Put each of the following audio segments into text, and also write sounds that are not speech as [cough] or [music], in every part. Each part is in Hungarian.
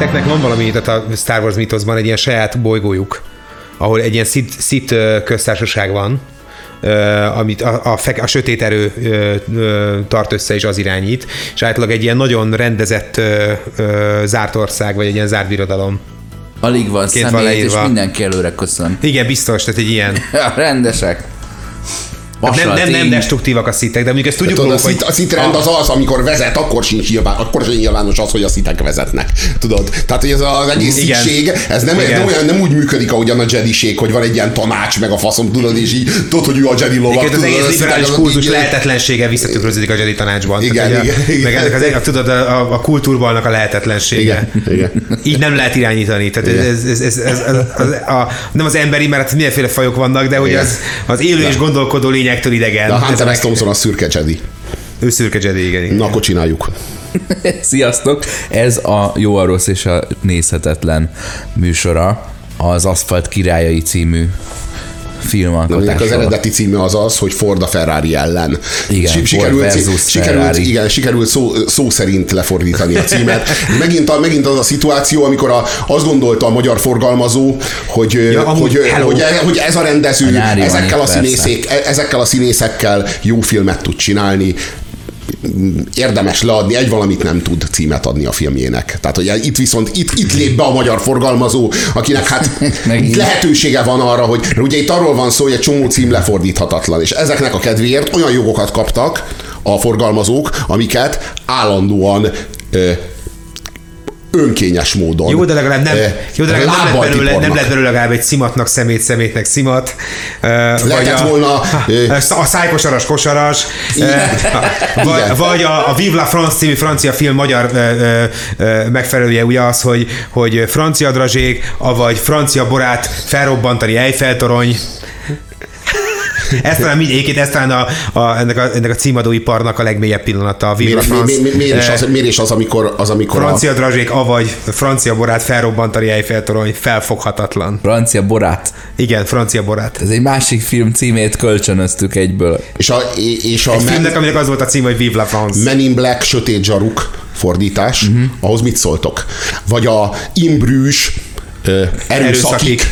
sziteknek van valami, tehát a Star Wars mitoszban egy ilyen saját bolygójuk, ahol egy ilyen szit, szit köztársaság van, Uh, amit a, a, fe, a sötét erő uh, uh, tart össze és az irányít, és általában egy ilyen nagyon rendezett zárt ország, vagy egy ilyen zárt birodalom. Alig van személy, és mindenki előre köszön. Igen, biztos, tehát egy ilyen. [laughs] Rendesek. Nem, nem, nem Vasaltény. destruktívak a szitek, de mondjuk ezt tudjuk Tudod, a, róluk, szit, a szitrend az az, amikor vezet, akkor sincs nyilván, akkor sincs nyilvános az, hogy a szitek vezetnek. Tudod? Tehát, hogy ez az egész Igen. ez nem, Igen. nem, olyan, nem úgy működik, ahogyan a jediség, hogy van egy ilyen tanács, meg a faszom, tudod, és így tudod, hogy ő a jedi lovag. Egyébként az tudod, egész a liberális így- lehetetlensége visszatükröződik a Jedi tanácsban. Igen, Tehát, igen, a, igen. Meg ennek az, a, tudod, a, a, a kultúrbalnak a lehetetlensége. Igen, igen. Így nem lehet irányítani. Tehát ez, ez, ez, ez, ez, az, a, nem az emberi, mert hát mindenféle fajok vannak, de hogy Igen. az, az élő és gondolkodó lényektől idegen. De a Hunter S. Thompson a szürke Jedi. Ő szürke Jedi, igen. igen. Na, akkor csináljuk. [laughs] Sziasztok! Ez a Jó, a Rossz és a Nézhetetlen műsora, az Aszfalt királyai című Aminek az eredeti címe az az, hogy Ford a Ferrari ellen. Igen, Ford sikerült, versus sikerült, Ferrari. igen, sikerült szó, szó szerint lefordítani a címet. [laughs] Megint, a, megint az a szituáció, amikor a, azt gondolta a magyar forgalmazó, hogy, Ja, amúgy, hogy, hello. hogy, hogy ez a rendező A ezekkel van a, persze. színészek, ezekkel a színészekkel jó filmet tud csinálni, érdemes leadni, egy valamit nem tud címet adni a filmjének. Tehát, hogy itt viszont itt, itt lép be a magyar forgalmazó, akinek hát [laughs] lehetősége van arra, hogy ugye itt arról van szó, hogy egy csomó cím lefordíthatatlan, és ezeknek a kedvéért olyan jogokat kaptak a forgalmazók, amiket állandóan önkényes módon. Jó, de legalább nem, ö, jó, de legalább nem, lett belőle, nem lett belőle legalább egy szimatnak szemét, szemétnek szimat. ö, vagy a, volna, a szájkosaras kosaras, ö, [laughs] vagy, Igen. vagy a, a Vive la France című francia film magyar megfelelője ugye az, hogy, hogy francia drazsék, avagy francia borát felrobbantani Eiffel torony. Ez talán egyébként ez talán a, a, ennek, a, ennek a címadóiparnak a legmélyebb pillanata. A Vive la Miért, France. miért, miért, miért, is ö, az, miért is az, amikor, az, amikor a, Francia drazsék, avagy francia borát felrobbantani Eiffel torony, felfoghatatlan. Francia Borát. Igen, francia borát. Ez egy másik film címét kölcsönöztük egyből. és a, és a Egy men, filmnek, aminek az volt a címe, hogy Vive la France. Men in Black sötét zsaruk fordítás, uh-huh. ahhoz mit szóltok? Vagy a Imbrűs erőszakik Erőszakik.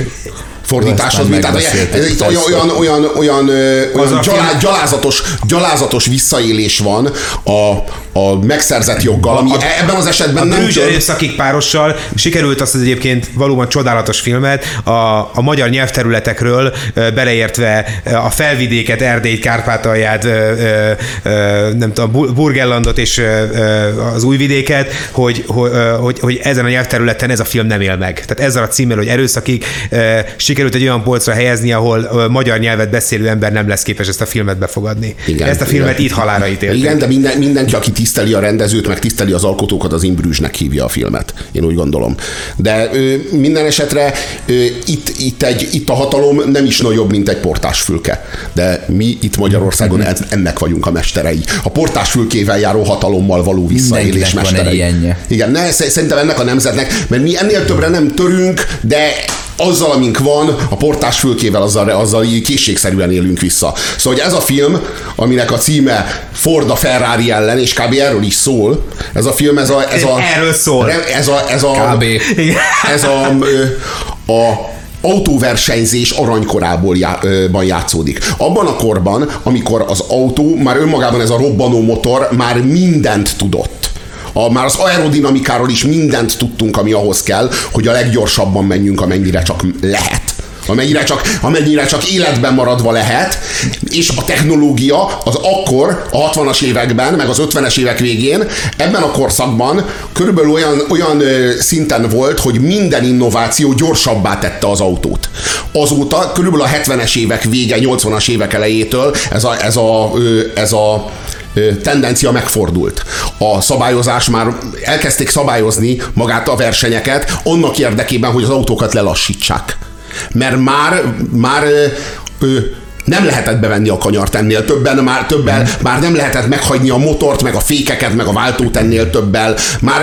Fordítás, Aztán az mit? Tehát ez, itt olyan, olyan, olyan, olyan, olyan gyalá, gyalázatos, gyalázatos visszaélés van a, a megszerzett joggal, ami A- ebben az esetben A nem erőszakik párossal sikerült azt az egyébként valóban csodálatos filmet a, a magyar nyelvterületekről beleértve a felvidéket, Erdélyt, Kárpátalját, nem tudom, Bur- Burgenlandot és az újvidéket, hogy, hogy, hogy, hogy ezen a nyelvterületen ez a film nem él meg. Tehát ezzel a címmel, hogy erőszakig ö, sikerült egy olyan polcra helyezni, ahol magyar nyelvet beszélő ember nem lesz képes ezt a filmet befogadni. Igen, ezt a filmet igen. itt halára ítélték. Igen, de minden, mindenki, aki tiszteli a rendezőt, meg tiszteli az alkotókat, az Imbrűsnek hívja a filmet. Én úgy gondolom. De ö, minden esetre ö, itt, itt, egy, itt a hatalom nem is nagyobb, mint egy portásfülke. De mi itt Magyarországon ez- ennek vagyunk a mesterei. A portásfülkével járó hatalommal való visszaélés Mindenkinek van egy mesterei. Igen, ne, sz- szerintem ennek a nemzetnek, mert mi ennél többre nem törünk, de azzal, amink van, a portás fülkével, azzal, azzal készségszerűen élünk vissza. Szóval, hogy ez a film, aminek a címe Ford a Ferrari ellen, és kb. erről is szól, ez a film, ez a... Ez a Erről szól. Ez a, ez a, Kb. ez a, a autóversenyzés aranykorából já, ö, ban játszódik. Abban a korban, amikor az autó, már önmagában ez a robbanó motor már mindent tudott. A, már az aerodinamikáról is mindent tudtunk, ami ahhoz kell, hogy a leggyorsabban menjünk, amennyire csak lehet. Amennyire csak, amennyire csak életben maradva lehet, és a technológia az akkor, a 60-as években, meg az 50-es évek végén, ebben a korszakban körülbelül olyan, olyan szinten volt, hogy minden innováció gyorsabbá tette az autót. Azóta, körülbelül a 70-es évek vége, 80-as évek elejétől ez a, ez a, ez a ö, tendencia megfordult. A szabályozás már elkezdték szabályozni magát a versenyeket annak érdekében, hogy az autókat lelassítsák. Mert már, már ö, nem lehetett bevenni a kanyart ennél többen, már többel, már nem lehetett meghagyni a motort, meg a fékeket, meg a váltót ennél többel, már,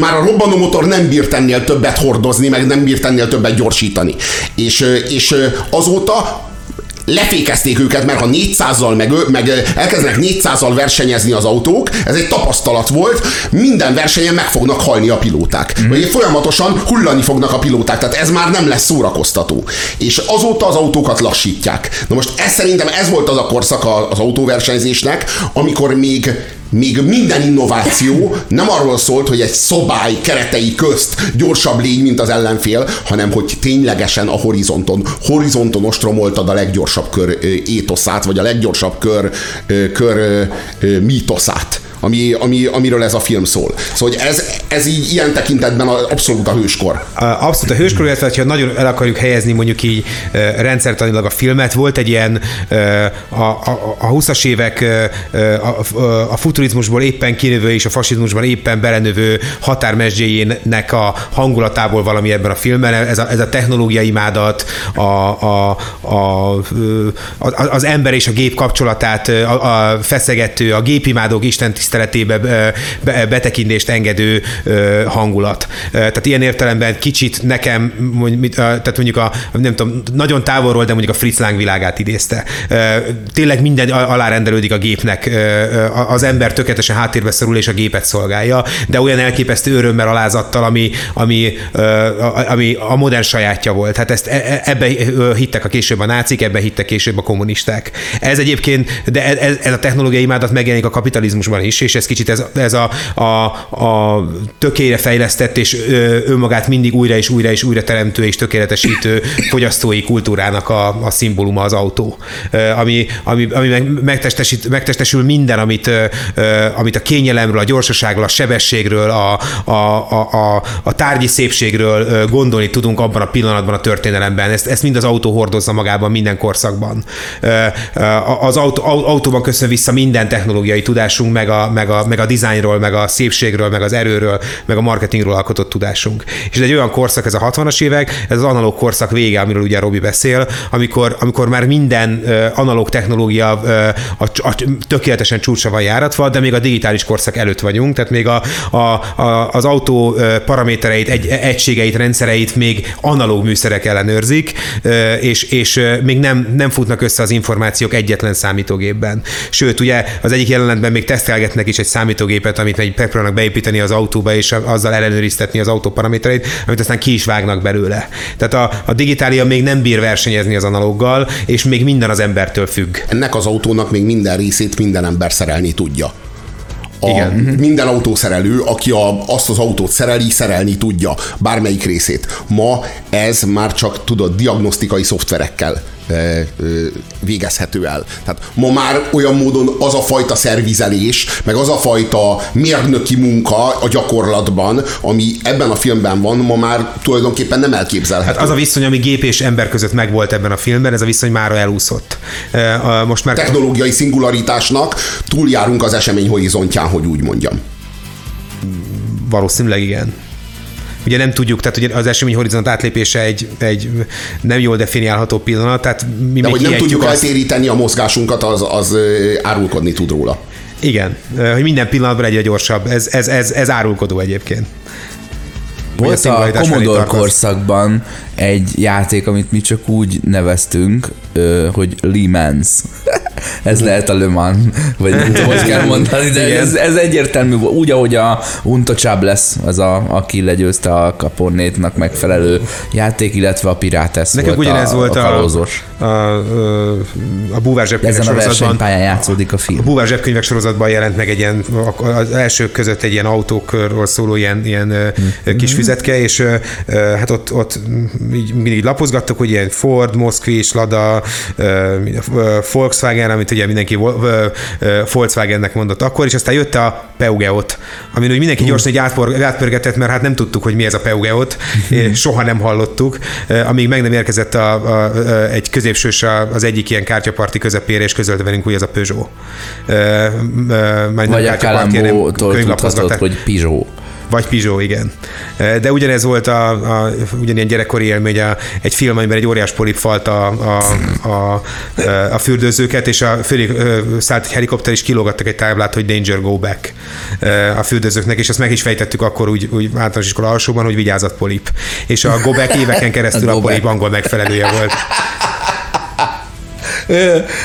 már a robbanó motor nem bírt ennél többet hordozni, meg nem bírt ennél többet gyorsítani. És, és azóta lefékezték őket, mert ha 400-zal meg, meg elkezdenek 400-zal versenyezni az autók, ez egy tapasztalat volt, minden versenyen meg fognak halni a pilóták. Mm. Vagy folyamatosan hullani fognak a pilóták, tehát ez már nem lesz szórakoztató. És azóta az autókat lassítják. Na most ez szerintem ez volt az a korszak az autóversenyzésnek, amikor még még minden innováció nem arról szólt, hogy egy szobály keretei közt gyorsabb légy, mint az ellenfél, hanem hogy ténylegesen a horizonton, horizonton ostromoltad a leggyorsabb kör étoszát, vagy a leggyorsabb kör, kör mítoszát ami, ami, amiről ez a film szól. Szóval ez, ez így ilyen tekintetben abszolút a hőskor. Abszolút a hőskor, illetve ha nagyon el akarjuk helyezni mondjuk így rendszertanilag a filmet, volt egy ilyen a, a, a 20-as évek a, a futurizmusból éppen kinövő és a fasizmusban éppen belenövő határmesdjéjének a hangulatából valami ebben a filmben, ez a, ez a technológiai imádat, a, a, a, az ember és a gép kapcsolatát a, a feszegető, a gépimádók Isten tiszteletébe betekintést engedő hangulat. Tehát ilyen értelemben kicsit nekem, tehát mondjuk a, nem tudom, nagyon távolról, de mondjuk a Fritz Lang világát idézte. Tényleg minden alárendelődik a gépnek, az ember tökéletesen háttérbe szorul és a gépet szolgálja, de olyan elképesztő örömmel, alázattal, ami, ami, ami a modern sajátja volt. Hát ezt e, e, ebbe hittek a később a nácik, ebbe hittek később a kommunisták. Ez egyébként, de ez, ez a technológiai imádat megjelenik a kapitalizmusban is, is, és ez kicsit ez, ez a, a, a tökére fejlesztett és önmagát mindig újra és újra és újra teremtő és tökéletesítő fogyasztói kultúrának a, a szimbóluma az autó, ami, ami, ami megtestesít, megtestesül minden, amit, amit a kényelemről, a gyorsaságról, a sebességről, a, a, a, a, a tárgyi szépségről gondolni tudunk abban a pillanatban a történelemben. Ezt, ezt mind az autó hordozza magában minden korszakban. Az autó, autóban köszön vissza minden technológiai tudásunk, meg a, meg a, meg a dizájnról, meg a szépségről, meg az erőről, meg a marketingről alkotott tudásunk. És ez egy olyan korszak, ez a 60-as évek, ez az analóg korszak vége, amiről ugye Robi beszél, amikor, amikor már minden analóg technológia a, a, tökéletesen csúcsa van járatva, de még a digitális korszak előtt vagyunk, tehát még a, a, a, az autó paramétereit, egy, egységeit, rendszereit még analóg műszerek ellenőrzik, és, és még nem, nem futnak össze az információk egyetlen számítógépben. Sőt, ugye az egyik jelenetben még tesztelget vezetnek is egy számítógépet, amit egy megpróbálnak beépíteni az autóba, és azzal ellenőriztetni az autó paramétereit, amit aztán ki is vágnak belőle. Tehát a, a digitália még nem bír versenyezni az analóggal, és még minden az embertől függ. Ennek az autónak még minden részét minden ember szerelni tudja. A, Igen. Minden autószerelő, aki a, azt az autót szereli, szerelni tudja bármelyik részét. Ma ez már csak tudod diagnosztikai szoftverekkel végezhető el. Tehát ma már olyan módon az a fajta szervizelés, meg az a fajta mérnöki munka a gyakorlatban, ami ebben a filmben van, ma már tulajdonképpen nem elképzelhető. Hát az a viszony, ami gép és ember között megvolt ebben a filmben, ez a viszony már elúszott. Most már... Technológiai szingularitásnak túljárunk az esemény horizontján, hogy úgy mondjam. Valószínűleg igen ugye nem tudjuk, tehát ugye az esemény horizont átlépése egy, egy nem jól definiálható pillanat, tehát mi De hogy nem tudjuk azt... eltéríteni a mozgásunkat, az, az árulkodni tud róla. Igen, hogy minden pillanatban egyre gyorsabb. Ez, ez, ez, ez árulkodó egyébként. Volt a, a Commodore korszakban egy játék, amit mi csak úgy neveztünk, hogy Le Mans. [laughs] ez lehet a Le Mans, vagy nem tudom, hogy kell mondani, de ez, ez egyértelmű, úgy, ahogy a Untouchable lesz, az a, aki legyőzte a Capornétnak megfelelő játék, illetve a Pirátes Nekünk volt ugyanez a, volt a, a, a, a, a Búvár zsebkönyvek Ezen a versenypályán játszódik a film. A Búvár zsebkönyvek sorozatban jelent meg egy ilyen, az elsők között egy ilyen autókról szóló ilyen, ilyen hmm. kis füzetke, és hát ott, ott így mindig lapozgattuk, hogy ilyen Ford, Moszkvis, Lada, Volkswagen, amit ugye mindenki Volkswagennek mondott akkor, és aztán jött a Peugeot, amin úgy mindenki gyorsan egy átpörgetett, mert hát nem tudtuk, hogy mi ez a Peugeot, soha nem hallottuk, amíg meg nem érkezett a, a, a, egy középsős az egyik ilyen kártyaparti közepére, és közölte velünk, hogy ez a Peugeot. Majd Vagy a Kalambó-tól tudhatod, hogy Peugeot. Vagy Pizsó, igen. De ugyanez volt a, a ugyanilyen gyerekkori élmény, a, egy film, amiben egy óriás polip falt a, a, a, a fürdőzőket, és a fölé szállt egy helikopter, és kilógattak egy táblát, hogy danger, go back a fürdőzőknek, és azt meg is fejtettük akkor úgy, úgy általános iskola alsóban, hogy vigyázat polip. És a go back éveken keresztül a, a polip angol megfelelője volt.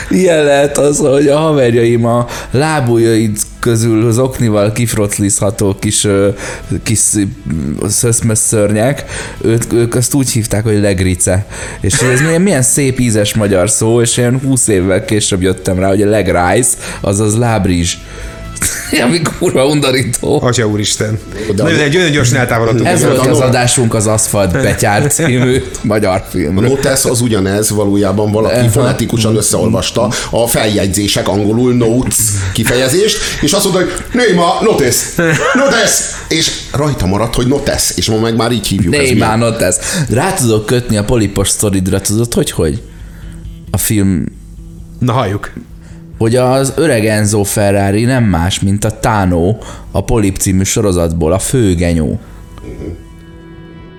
Ilyen lehet az, hogy a haverjaim a lábujjaid közül az oknival kifroclizható kis, kis szöszmös szörnyek, ők, ők azt úgy hívták, hogy legrice. És ez milyen, milyen szép ízes magyar szó, és én 20 évvel később jöttem rá, hogy a legrice, azaz lábrizs. [laughs] Ami kurva undorító. Atya úristen. De nagyon, egy nagyon gyorsan eltávolodtunk. Ez volt az adásunk az Aszfalt [laughs] Betyár című magyar film. A notes az ugyanez, valójában valaki fonetikusan összeolvasta a feljegyzések angolul notes kifejezést, és azt mondta, hogy Néma, notes, notes, és rajta maradt, hogy notes, és ma meg már így hívjuk. Néma, notes. Rá tudok kötni a polipos sztoridra, tudod, hogy hogy? A film Na halljuk hogy az öreg Enzo Ferrari nem más, mint a Tano a Polip című sorozatból, a főgenyó.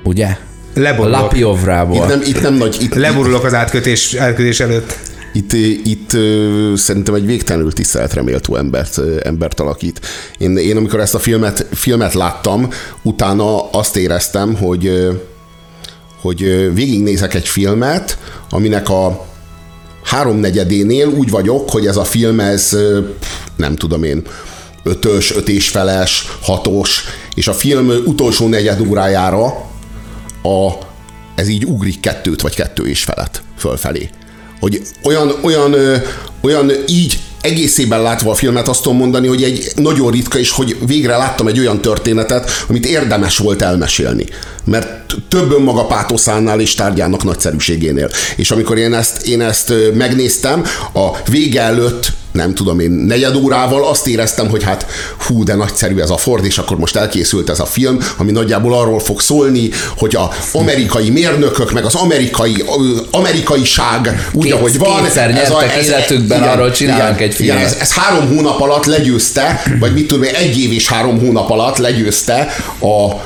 Ugye? Leborulok. Lapiovrából. Itt nem, itt nem nagy... Itt, Leborulok az átkötés, átkötés előtt. Itt, itt szerintem egy végtelenül tiszteletre méltó embert, embert alakít. Én, én amikor ezt a filmet, filmet láttam, utána azt éreztem, hogy, hogy végignézek egy filmet, aminek a háromnegyedénél úgy vagyok, hogy ez a film, ez nem tudom én, ötös, öt és feles, hatos, és a film utolsó negyed órájára a, ez így ugrik kettőt vagy kettő és felet fölfelé. Hogy olyan, olyan, olyan így egészében látva a filmet azt tudom mondani, hogy egy nagyon ritka, és hogy végre láttam egy olyan történetet, amit érdemes volt elmesélni. Mert több önmaga pátoszánál és tárgyának nagyszerűségénél. És amikor én ezt, én ezt megnéztem, a vége előtt nem tudom én, negyed órával azt éreztem, hogy hát hú, de nagyszerű ez a Ford, és akkor most elkészült ez a film, ami nagyjából arról fog szólni, hogy a amerikai mérnökök, meg az amerikai amerikaiság úgy, Két, ahogy van. ez a, ez, életükben igen, arról csinálunk egy filmet. Igen, ez, ez, három hónap alatt legyőzte, vagy mit tudom én, egy év és három hónap alatt legyőzte a,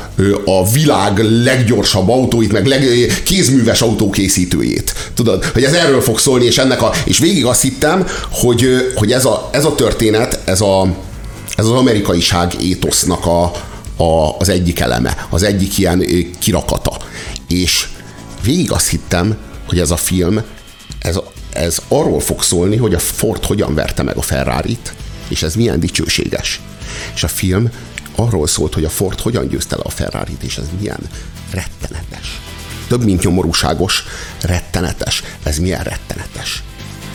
a világ leggyorsabb autóit, meg leg, kézműves autókészítőjét. Tudod, hogy ez erről fog szólni, és ennek a, és végig azt hittem, hogy, hogy ez a, ez a történet, ez, a, ez az amerikaiság étosznak a, a, az egyik eleme, az egyik ilyen kirakata. És végig azt hittem, hogy ez a film, ez, ez arról fog szólni, hogy a Ford hogyan verte meg a Ferrari-t, és ez milyen dicsőséges. És a film arról szólt, hogy a Ford hogyan győzte le a Ferrari-t, és ez milyen rettenetes. Több, mint nyomorúságos, rettenetes. Ez milyen rettenetes.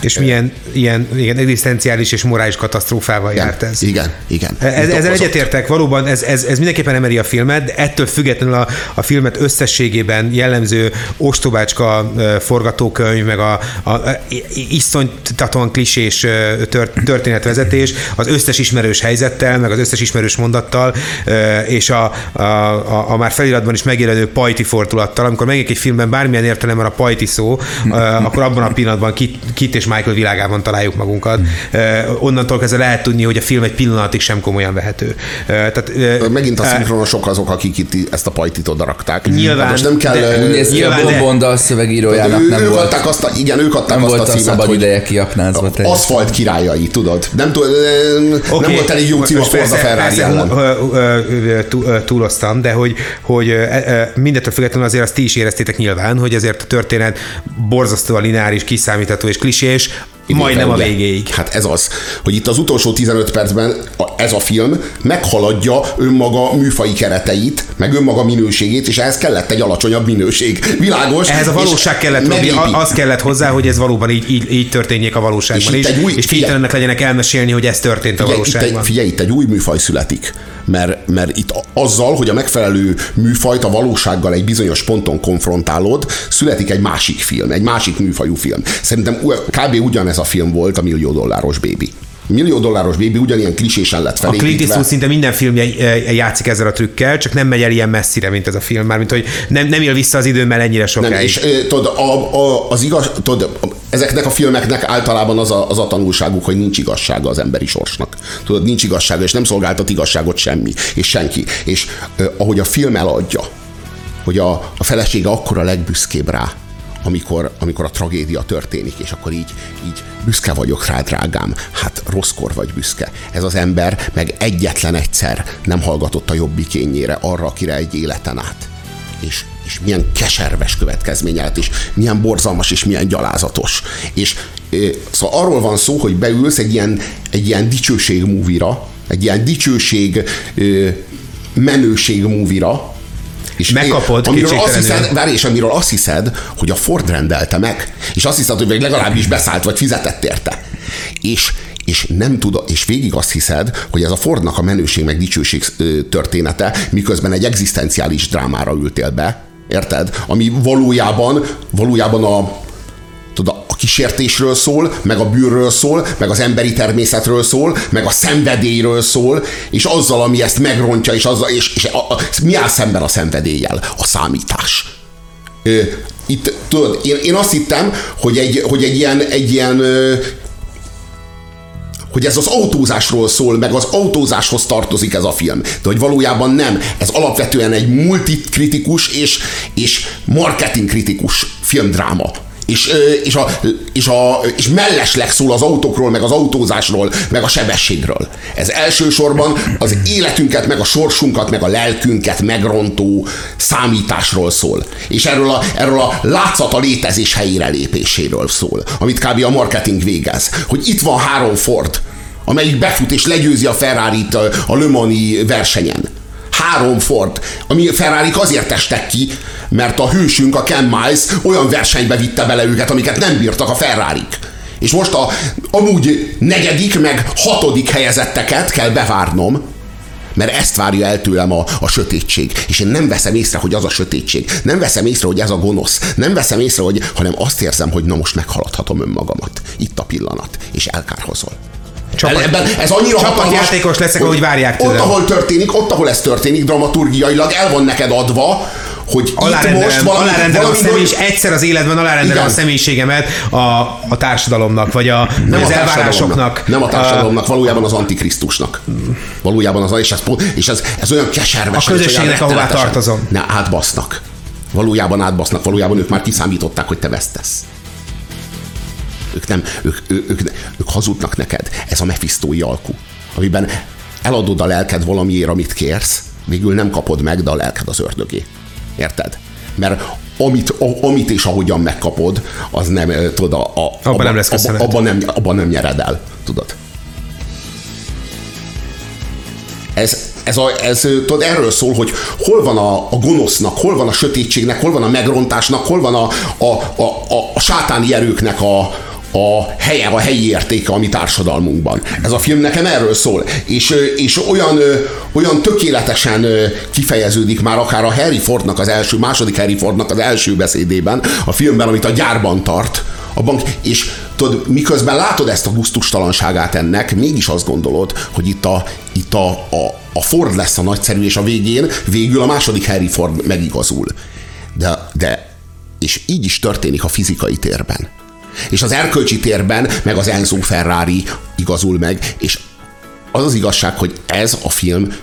És milyen ilyen, ilyen egzisztenciális és morális katasztrófával igen, járt ez. Igen, igen. Ez, ezzel egyetértek, valóban ez, ez, ez mindenképpen emeli a filmet, de ettől függetlenül a, a filmet összességében jellemző ostobácska forgatókönyv, meg a, a, a iszonytatóan klisés történetvezetés, az összes ismerős helyzettel, meg az összes ismerős mondattal, és a, a, a, a már feliratban is megjelenő pajti fordulattal, amikor megjelenik egy filmben bármilyen értelemben a pajti szó, akkor abban a pillanatban kit, kit és Michael világában találjuk magunkat. Uh, onnantól kezdve lehet tudni, hogy a film egy pillanatig sem komolyan vehető. Uh, tehát, uh, Megint a szinkronosok azok, akik itt ezt a pajtit oda rakták. Nyilván. Hát most nem kell... De, néz ki, a Bombonda a szövegírójának nem ők volt. Adták azt a, igen, ők adták nem azt volt a címet, szabad ideje kiaknázva. Aszfalt királyai, tudod. Nem, okay. nem volt elég jó cím a Ford a Ferrari. Túloztam, de hogy, hogy mindettől függetlenül azért azt ti is éreztétek nyilván, hogy azért a történet borzasztóan lineáris, kiszámítható és klisés, również Majdnem a végéig. Hát ez az, hogy itt az utolsó 15 percben ez a film meghaladja önmaga műfai kereteit, meg önmaga minőségét, és ehhez kellett egy alacsonyabb minőség. Világos. Ehhez a valóság kellett, Robi, az kellett hozzá, hogy ez valóban így, így, így történjék a valóságban és, és, új, és kénytelenek legyenek elmesélni, hogy ez történt a valóságban. Itt egy, figyelj, itt egy új műfaj születik mert, mert itt azzal, hogy a megfelelő műfajt a valósággal egy bizonyos ponton konfrontálod, születik egy másik film, egy másik műfajú film. Szerintem kb. ugyanez a film volt a millió dolláros bébi millió dolláros bébi ugyanilyen klisésen lett felépítve. A Clint Eastwood szinte minden filmje játszik ezzel a trükkel, csak nem megy el ilyen messzire, mint ez a film, már mint hogy nem, nem él vissza az időmmel ennyire sokáig. Nem, és tudod, a, a, az igaz, tudod, ezeknek a filmeknek általában az a, az a tanulságuk, hogy nincs igazsága az emberi sorsnak. Tudod, nincs igazsága, és nem szolgáltat igazságot semmi, és senki. És ahogy a film eladja, hogy a, a felesége akkor a legbüszkébb rá, amikor, amikor a tragédia történik, és akkor így, így büszke vagyok rá, drágám. Hát rosszkor vagy büszke. Ez az ember meg egyetlen egyszer nem hallgatott a jobbikényére arra, akire egy életen át. És és milyen keserves következménye lett, és milyen borzalmas, és milyen gyalázatos. És szóval arról van szó, hogy beülsz egy ilyen, egy ilyen dicsőség múvira, egy ilyen dicsőség menőség múvira, és Megkapod amiről azt hiszed, várj, és amiről azt hiszed, hogy a Ford rendelte meg, és azt hiszed, hogy legalábbis beszállt, vagy fizetett érte. És és nem tud, és végig azt hiszed, hogy ez a Fordnak a menőség meg dicsőség története, miközben egy egzisztenciális drámára ültél be, érted? Ami valójában, valójában a kísértésről szól, meg a bűrről szól, meg az emberi természetről szól, meg a szenvedélyről szól, és azzal, ami ezt megrontja, és, azzal, és, és a, a, mi áll szemben a szenvedéllyel? A számítás. Itt, tudod, én, én azt hittem, hogy egy, hogy egy ilyen, egy ilyen hogy ez az autózásról szól, meg az autózáshoz tartozik ez a film. De hogy valójában nem. Ez alapvetően egy multikritikus és, és marketingkritikus filmdráma. És, és, a, és, a, és mellesleg szól az autókról, meg az autózásról, meg a sebességről. Ez elsősorban az életünket, meg a sorsunkat, meg a lelkünket megrontó számításról szól. És erről a, erről a látszata létezés helyére lépéséről szól, amit kb. a marketing végez. Hogy itt van három Ford, amelyik befut és legyőzi a Ferrari-t a Le Mani versenyen három Ford, ami ferrari azért estek ki, mert a hősünk, a Ken Miles olyan versenybe vitte bele őket, amiket nem bírtak a ferrari -k. És most a amúgy negyedik, meg hatodik helyezetteket kell bevárnom, mert ezt várja el tőlem a, a sötétség. És én nem veszem észre, hogy az a sötétség. Nem veszem észre, hogy ez a gonosz. Nem veszem észre, hogy, hanem azt érzem, hogy na most meghaladhatom önmagamat. Itt a pillanat. És elkárhozol. Csapat, Ebben ez annyira csapatjátékos leszek, ahogy várják tőlem. Ott, ahol történik, ott, ahol ez történik, dramaturgiailag el van neked adva, hogy alárendelem, most valami, alárendelem valami a személy, és egyszer az életben alárendelem igen. a személyiségemet a, a társadalomnak, vagy a, nem az a elvárásoknak. Nem a társadalomnak, valójában az antikrisztusnak. Valójában az, és ez, és ez, ez olyan keserves. A közösségnek, ahová tartozom. Ne, átbasznak. Valójában átbasznak, valójában ők már kiszámították, hogy te vesztesz. Ők nem, ők, ők, ők, ők hazudnak neked. Ez a mefisztói alkú, amiben eladod a lelked valamiért, amit kérsz, végül nem kapod meg, de a lelked az ördögé. Érted? Mert amit, amit és ahogyan megkapod, az nem, tudod, a, a, abban, abban nem lesz abban, abban, nem, abban nem nyered el, tudod. Ez, ez, a, ez tudod, erről szól, hogy hol van a, a gonosznak, hol van a sötétségnek, hol van a megrontásnak, hol van a, a, a, a, a sátáni erőknek a, a helye, a helyi értéke a mi társadalmunkban. Ez a film nekem erről szól, és, és olyan, olyan tökéletesen kifejeződik már akár a Harry Fordnak az első, második Harry Fordnak az első beszédében, a filmben, amit a gyárban tart, a bank, és tudod, miközben látod ezt a gusztustalanságát ennek, mégis azt gondolod, hogy itt a, itt a, a, a Ford lesz a nagyszerű, és a végén végül a második Harry Ford megigazul. De, de és így is történik a fizikai térben. És az erkölcsi térben meg az Enzo Ferrari igazul meg, és az az igazság, hogy ez a film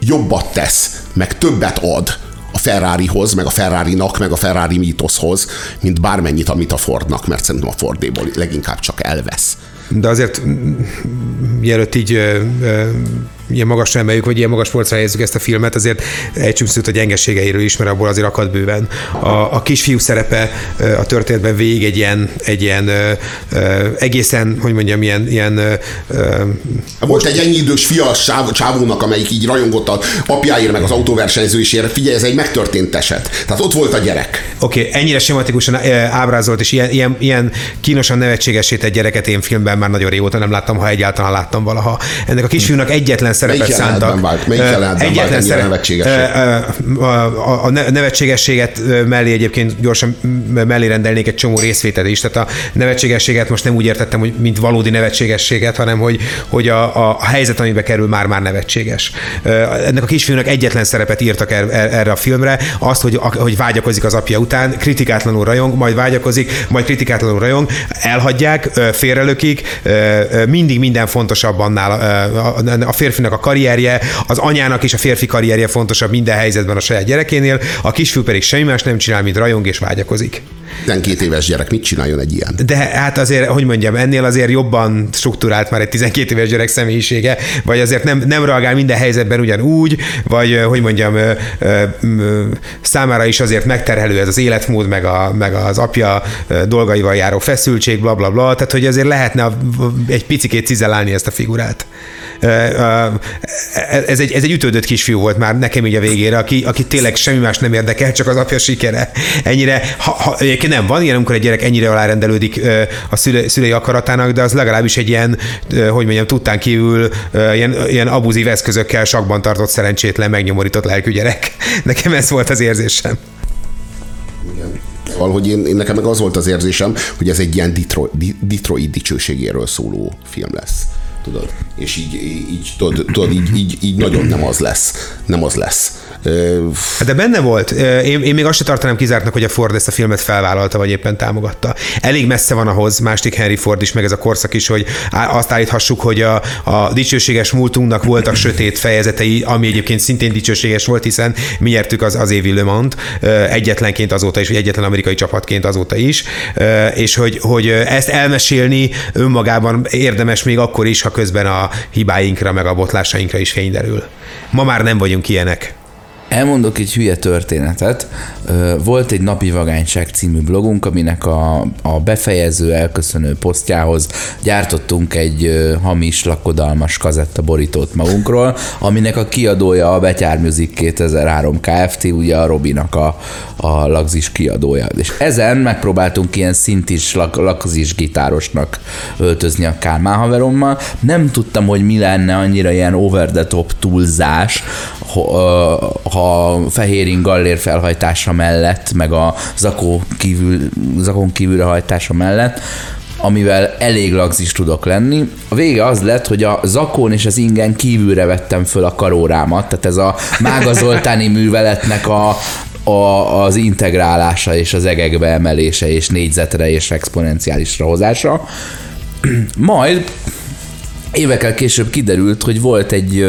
jobbat tesz, meg többet ad a Ferrarihoz, meg a Ferrari-nak, meg a Ferrari mítoszhoz, mint bármennyit, amit a Fordnak, mert szerintem a Fordéból leginkább csak elvesz. De azért mielőtt így ilyen magasra emeljük, vagy ilyen magas polcra helyezzük ezt a filmet, azért egy szót a gyengeségeiről is, mert abból azért akad bőven. A, a kisfiú szerepe a történetben végig egy ilyen, egy ilyen egészen, hogy mondjam, ilyen, ilyen volt egy ennyi idős fias csávónak, amelyik így rajongott a apjáért, meg az autóversenyzősért. Figyelj, ez egy megtörtént eset. Tehát ott volt a gyerek. Oké, okay, ennyire sematikusan ábrázolt, és ilyen, ilyen, ilyen kínosan nevetségesét egy gyereket én filmben már nagyon régóta nem láttam, ha egyáltalán láttam valaha. Ennek a kisfiúnak egyetlen szerepet Melyik szántak. Vált? Melyik Egyetlen vált nevetségesség? A nevetségességet mellé egyébként gyorsan mellé rendelnék egy csomó részvételt is. Tehát a nevetségességet most nem úgy értettem, hogy mint valódi nevetségességet, hanem hogy, hogy a, a helyzet, amibe kerül, már-már nevetséges. Ennek a kisfiúnak egyetlen szerepet írtak er, er, erre a filmre, azt, hogy, hogy vágyakozik az apja után, kritikátlanul rajong, majd vágyakozik, majd kritikátlanul rajong, elhagyják, félrelökik, mindig minden fontosabb annál a férfi férfinak a karrierje, az anyának is a férfi karrierje fontosabb minden helyzetben a saját gyerekénél, a kisfiú pedig semmi más nem csinál, mint rajong és vágyakozik. 12 éves gyerek mit csináljon egy ilyen? De hát azért, hogy mondjam, ennél azért jobban struktúrált már egy 12 éves gyerek személyisége, vagy azért nem, nem reagál minden helyzetben ugyanúgy, vagy hogy mondjam, ö, ö, ö, számára is azért megterhelő ez az életmód, meg, a, meg az apja dolgaival járó feszültség, bla bla bla, tehát hogy azért lehetne egy picikét cizelálni ezt a figurát ez egy, ez egy ütődött kisfiú volt már nekem így a végére, aki, aki tényleg semmi más nem érdekel, csak az apja sikere. Ennyire, ha, ha nem van ilyen, amikor egy gyerek ennyire alárendelődik a szüle, szülei akaratának, de az legalábbis egy ilyen, hogy mondjam, tudtán kívül ilyen, ilyen abuzív eszközökkel sakban tartott szerencsétlen, megnyomorított lelkű gyerek. [laughs] Nekem ez volt az érzésem. Valahogy én, én nekem meg az volt az érzésem, hogy ez egy ilyen Detroit, Detroit dicsőségéről szóló film lesz tudod? És így, így, tudod, tudod így, így, így nagyon nem az lesz. Nem az lesz. Hát de benne volt. Én, én még azt sem tartanám kizártnak, hogy a Ford ezt a filmet felvállalta, vagy éppen támogatta. Elég messze van ahhoz, másik Henry Ford is, meg ez a korszak is, hogy azt állíthassuk, hogy a, a dicsőséges múltunknak voltak sötét fejezetei, ami egyébként szintén dicsőséges volt, hiszen mi nyertük az, az évi Le egyetlenként azóta is, vagy egyetlen amerikai csapatként azóta is, és hogy, hogy ezt elmesélni önmagában érdemes még akkor is, ha közben a hibáinkra, meg a botlásainkra is fény. Ma már nem vagyunk ilyenek. Elmondok egy hülye történetet. Volt egy Napi Vagányság című blogunk, aminek a, a befejező, elköszönő posztjához gyártottunk egy hamis, lakodalmas kazetta borítót magunkról, aminek a kiadója a Betyár Music 2003 Kft., ugye a Robinak a, a lagzis kiadója. És ezen megpróbáltunk ilyen szintis lak, lagzis gitárosnak öltözni a Kálmán haverommal. Nem tudtam, hogy mi lenne annyira ilyen over the top túlzás, ha fehérin gallér felhajtása mellett, meg a zakó kívül, zakon kívülre hajtása mellett, amivel elég lagzis tudok lenni. A vége az lett, hogy a zakón és az ingen kívülre vettem föl a karórámat, tehát ez a Mága Zoltáni műveletnek a, a, az integrálása és az egekbe emelése és négyzetre és exponenciálisra hozása. Majd évekkel később kiderült, hogy volt egy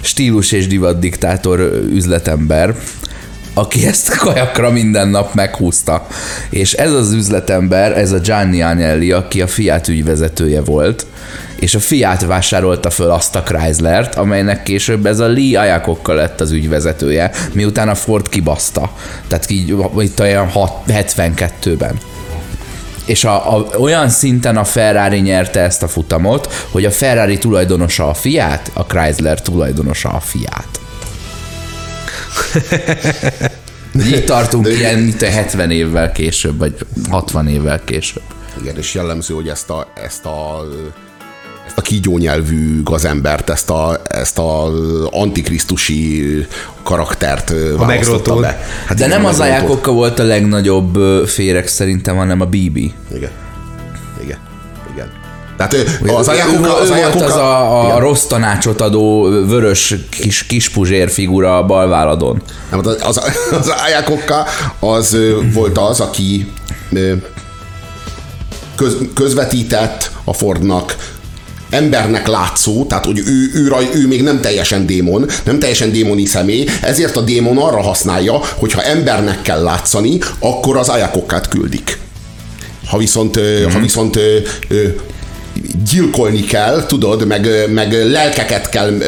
stílus és divat diktátor üzletember, aki ezt kajakra minden nap meghúzta. És ez az üzletember, ez a Gianni Agnelli, aki a Fiat ügyvezetője volt, és a Fiat vásárolta föl azt a Chryslert, amelynek később ez a Lee Ayakokkal lett az ügyvezetője, miután a Ford kibaszta. Tehát így itt olyan 72-ben és a, a, olyan szinten a Ferrari nyerte ezt a futamot, hogy a Ferrari tulajdonosa a Fiat, a Chrysler tulajdonosa a Fiat. Így tartunk ilyen, mint a 70 évvel később, vagy 60 évvel később. Igen, és jellemző, hogy ezt a, ezt a ezt a kígyónyelvű gazembert, ezt a, ezt a antikrisztusi karaktert a választotta be. Hát De nem az ajákokkal volt a legnagyobb féreg szerintem, hanem a Bibi. Igen. Igen. Igen. Tehát az ajákokkal... Az, volt az a, a rossz tanácsot adó vörös kis, kispuzsér figura a balváladon. Nem, az, az, az ajákokkal az volt az, aki köz, közvetített a Fordnak embernek látszó, tehát hogy ő, ő, ő, ő még nem teljesen démon, nem teljesen démoni személy, ezért a démon arra használja, hogy ha embernek kell látszani, akkor az ajakokkát küldik. Ha viszont, mm-hmm. ha viszont gyilkolni kell, tudod, meg, meg lelkeket kell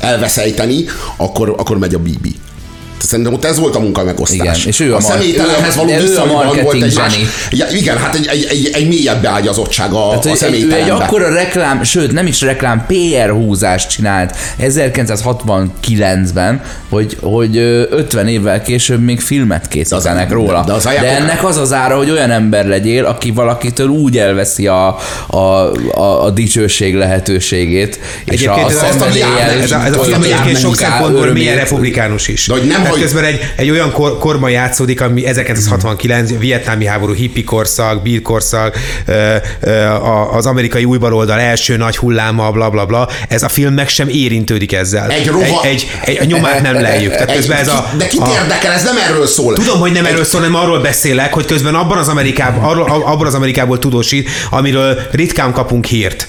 elveszejteni, akkor, akkor megy a Bibi. Szerintem ott ez volt a munka megosztás. Igen, és ő a, a személytelenhez való viszonyban volt egy más, igen, hát egy, egy, egy, egy mélyebb beágyazottság a, hát, a személytelenbe. Ő egy akkora reklám, sőt nem is reklám, PR húzást csinált 1969-ben, hogy, hogy 50 évvel később még filmet készítenek róla. De, az de ennek az az ára, hogy olyan ember legyél, aki valakitől úgy elveszi a, a, a, a dicsőség lehetőségét, és a szenvedéllyel... Ez a, ez a film egyébként sok szempontból milyen republikánus is. De hogy nem mert közben egy, egy olyan kor, korban játszódik, ami 1969, vietnámi háború, hippi korszak, beat korszak, az amerikai újbaloldal első nagy hulláma, bla bla bla. Ez a film meg sem érintődik ezzel. Egy, roha... egy, egy, egy, a nyomát nem lejjük. Tehát közben ez a, de kit érdekel, ez nem erről szól. Tudom, hogy nem egy... erről szól, hanem arról beszélek, hogy közben abban az Amerikában, arról, abban az Amerikából tudósít, amiről ritkán kapunk hírt.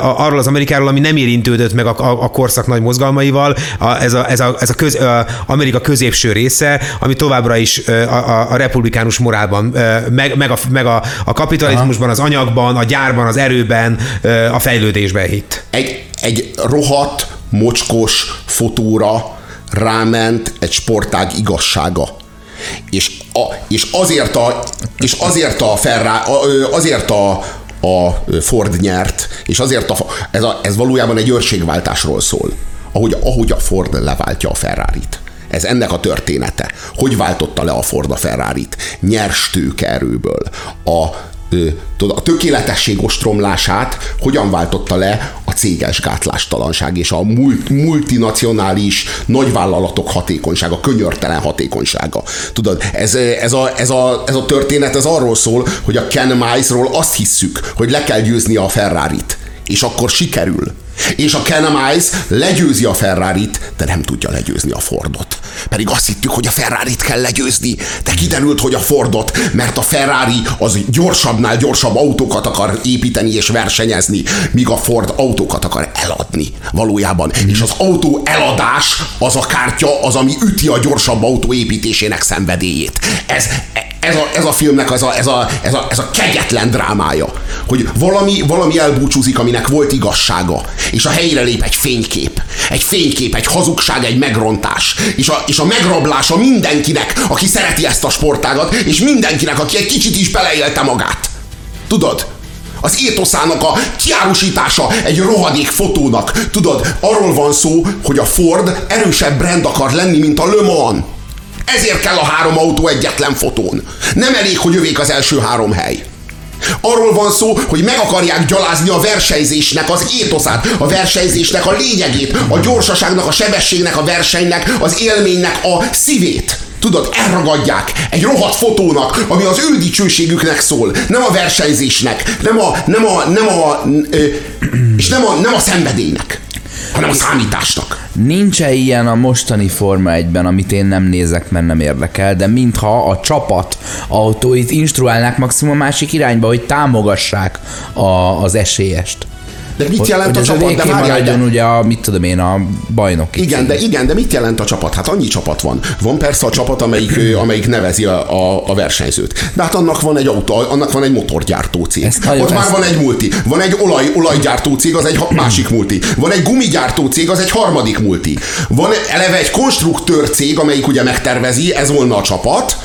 Arról az Amerikáról, ami nem érintődött meg a, a, a korszak nagy mozgalmaival, a, ez a, ez a, ez a, köz, a Amerika középső része, ami továbbra is a, a, a republikánus morálban, meg, meg, a, meg a, a kapitalizmusban, az anyagban, a gyárban, az erőben, a fejlődésben hitt. Egy, egy rohadt, mocskos fotóra ráment egy sportág igazsága. És, a, és azért a, és azért a Ferrari, azért a, a Ford nyert, és azért a, ez, a, ez valójában egy őrségváltásról szól, ahogy, ahogy a Ford leváltja a Ferrari-t. Ez ennek a története. Hogy váltotta le a Ford a Ferrari-t? Nyers tőkerőből. A a tökéletesség ostromlását hogyan váltotta le a céges gátlástalanság és a multinacionális nagyvállalatok hatékonysága, könyörtelen hatékonysága. Tudod, ez, ez, a, ez, a, ez a történet ez arról szól, hogy a Ken Mice-ról azt hisszük, hogy le kell győzni a Ferrari-t, és akkor sikerül. És a Ken Mice legyőzi a Ferrari-t, de nem tudja legyőzni a Fordot. Pedig azt hittük, hogy a Ferrari-t kell legyőzni, de kiderült, hogy a Fordot, mert a Ferrari az gyorsabbnál gyorsabb autókat akar építeni és versenyezni, míg a Ford autókat akar eladni valójában. Mm. És az autó eladás az a kártya, az, ami üti a gyorsabb autó építésének szenvedélyét. Ez, ez a, ez a filmnek ez a, ez, a, ez, a, ez a kegyetlen drámája, hogy valami, valami elbúcsúzik, aminek volt igazsága, és a helyre lép egy fénykép. Egy fénykép, egy hazugság, egy megrontás. És a, és a megrablása mindenkinek, aki szereti ezt a sportágat, és mindenkinek, aki egy kicsit is beleélte magát. Tudod? Az étoszának a kiárusítása egy rohadék fotónak. Tudod, arról van szó, hogy a Ford erősebb brand akar lenni, mint a Le Mans. Ezért kell a három autó egyetlen fotón. Nem elég, hogy övék az első három hely. Arról van szó, hogy meg akarják gyalázni a versenyzésnek az étoszát, a versenyzésnek a lényegét, a gyorsaságnak, a sebességnek, a versenynek, az élménynek a szívét. Tudod, elragadják egy rohadt fotónak, ami az ő dicsőségüknek szól, nem a versenyzésnek, nem a, nem a, nem a, és nem a, nem a szenvedélynek hanem a számításnak. Nincs-e ilyen a mostani Forma 1-ben, amit én nem nézek, mert nem érdekel, de mintha a csapat autóit instruálnák maximum a másik irányba, hogy támogassák a, az esélyest. De mit jelent hogy, a csapat? De de... ugye a, mit tudom én, a bajnok. Igen, de igen, de mit jelent a csapat? Hát annyi csapat van. Van persze a csapat, amelyik, amelyik nevezi a, a, a versenyzőt. De hát annak van egy autó, annak van egy motorgyártó cég. Ezt Ott ezt... már van egy multi. Van egy olaj, olajgyártó cég, az egy másik multi. Van egy gumigyártó cég, az egy harmadik multi. Van eleve egy konstruktőr cég, amelyik ugye megtervezi, ez volna a csapat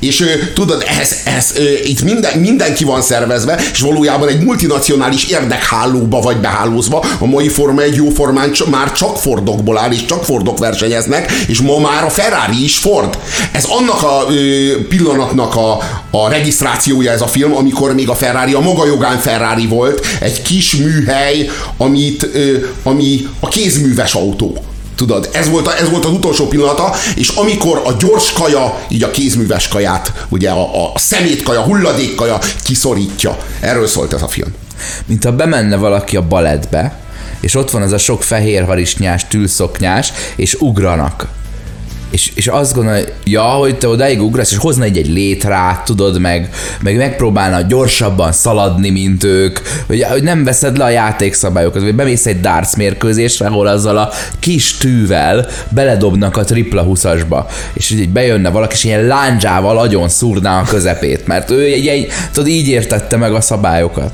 és tudod, ez, ez, itt minden, mindenki van szervezve, és valójában egy multinacionális érdekhálóba vagy behálózva. A mai forma egy jó formán már csak Fordokból áll, és csak Fordok versenyeznek, és ma már a Ferrari is Ford. Ez annak a pillanatnak a, a regisztrációja ez a film, amikor még a Ferrari a maga jogán Ferrari volt, egy kis műhely, amit, ami a kézműves autó. Tudod, ez volt, a, ez volt az utolsó pillanata, és amikor a gyors kaja, így a kézműves kaját, ugye a, a szemétkaja, hulladékkaja kiszorítja. Erről szólt ez a film. Mint ha bemenne valaki a balettbe, és ott van az a sok fehér harisnyás, tűlszoknyás, és ugranak és, és azt gondolja, hogy te odáig ugrasz, és hozna egy, egy létrát, tudod, meg, meg megpróbálna gyorsabban szaladni, mint ők, hogy, hogy nem veszed le a játékszabályokat, vagy bemész egy darts mérkőzésre, ahol azzal a kis tűvel beledobnak a tripla 20-asba, és így bejönne valaki, és ilyen lándzsával agyon szúrná a közepét, mert ő egy, egy, tudod, így értette meg a szabályokat.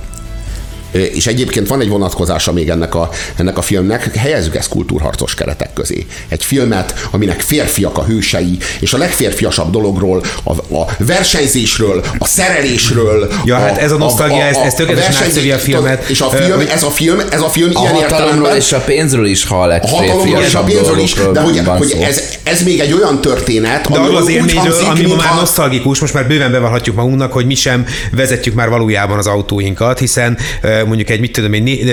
És egyébként van egy vonatkozása még ennek a, ennek a filmnek, helyezzük ezt kultúrharcos keretek közé. Egy filmet, aminek férfiak a hősei, és a legférfiasabb dologról, a, a versenyzésről, a szerelésről. Ja, hát a, hát ez a nosztalgia, ez, ez tökéletesen átszövi a filmet. És a film, ez a film, ez a film a ilyen értelemben... és a pénzről is hall egy A hatalomról és a pénzről is, de hogy, hogy ez, ez még egy olyan történet, de ami az élményről, hangzik, ami ma már nosztalgikus, most már bőven bevallhatjuk magunknak, hogy mi sem vezetjük már valójában az autóinkat, hiszen mondjuk egy mit tudom én,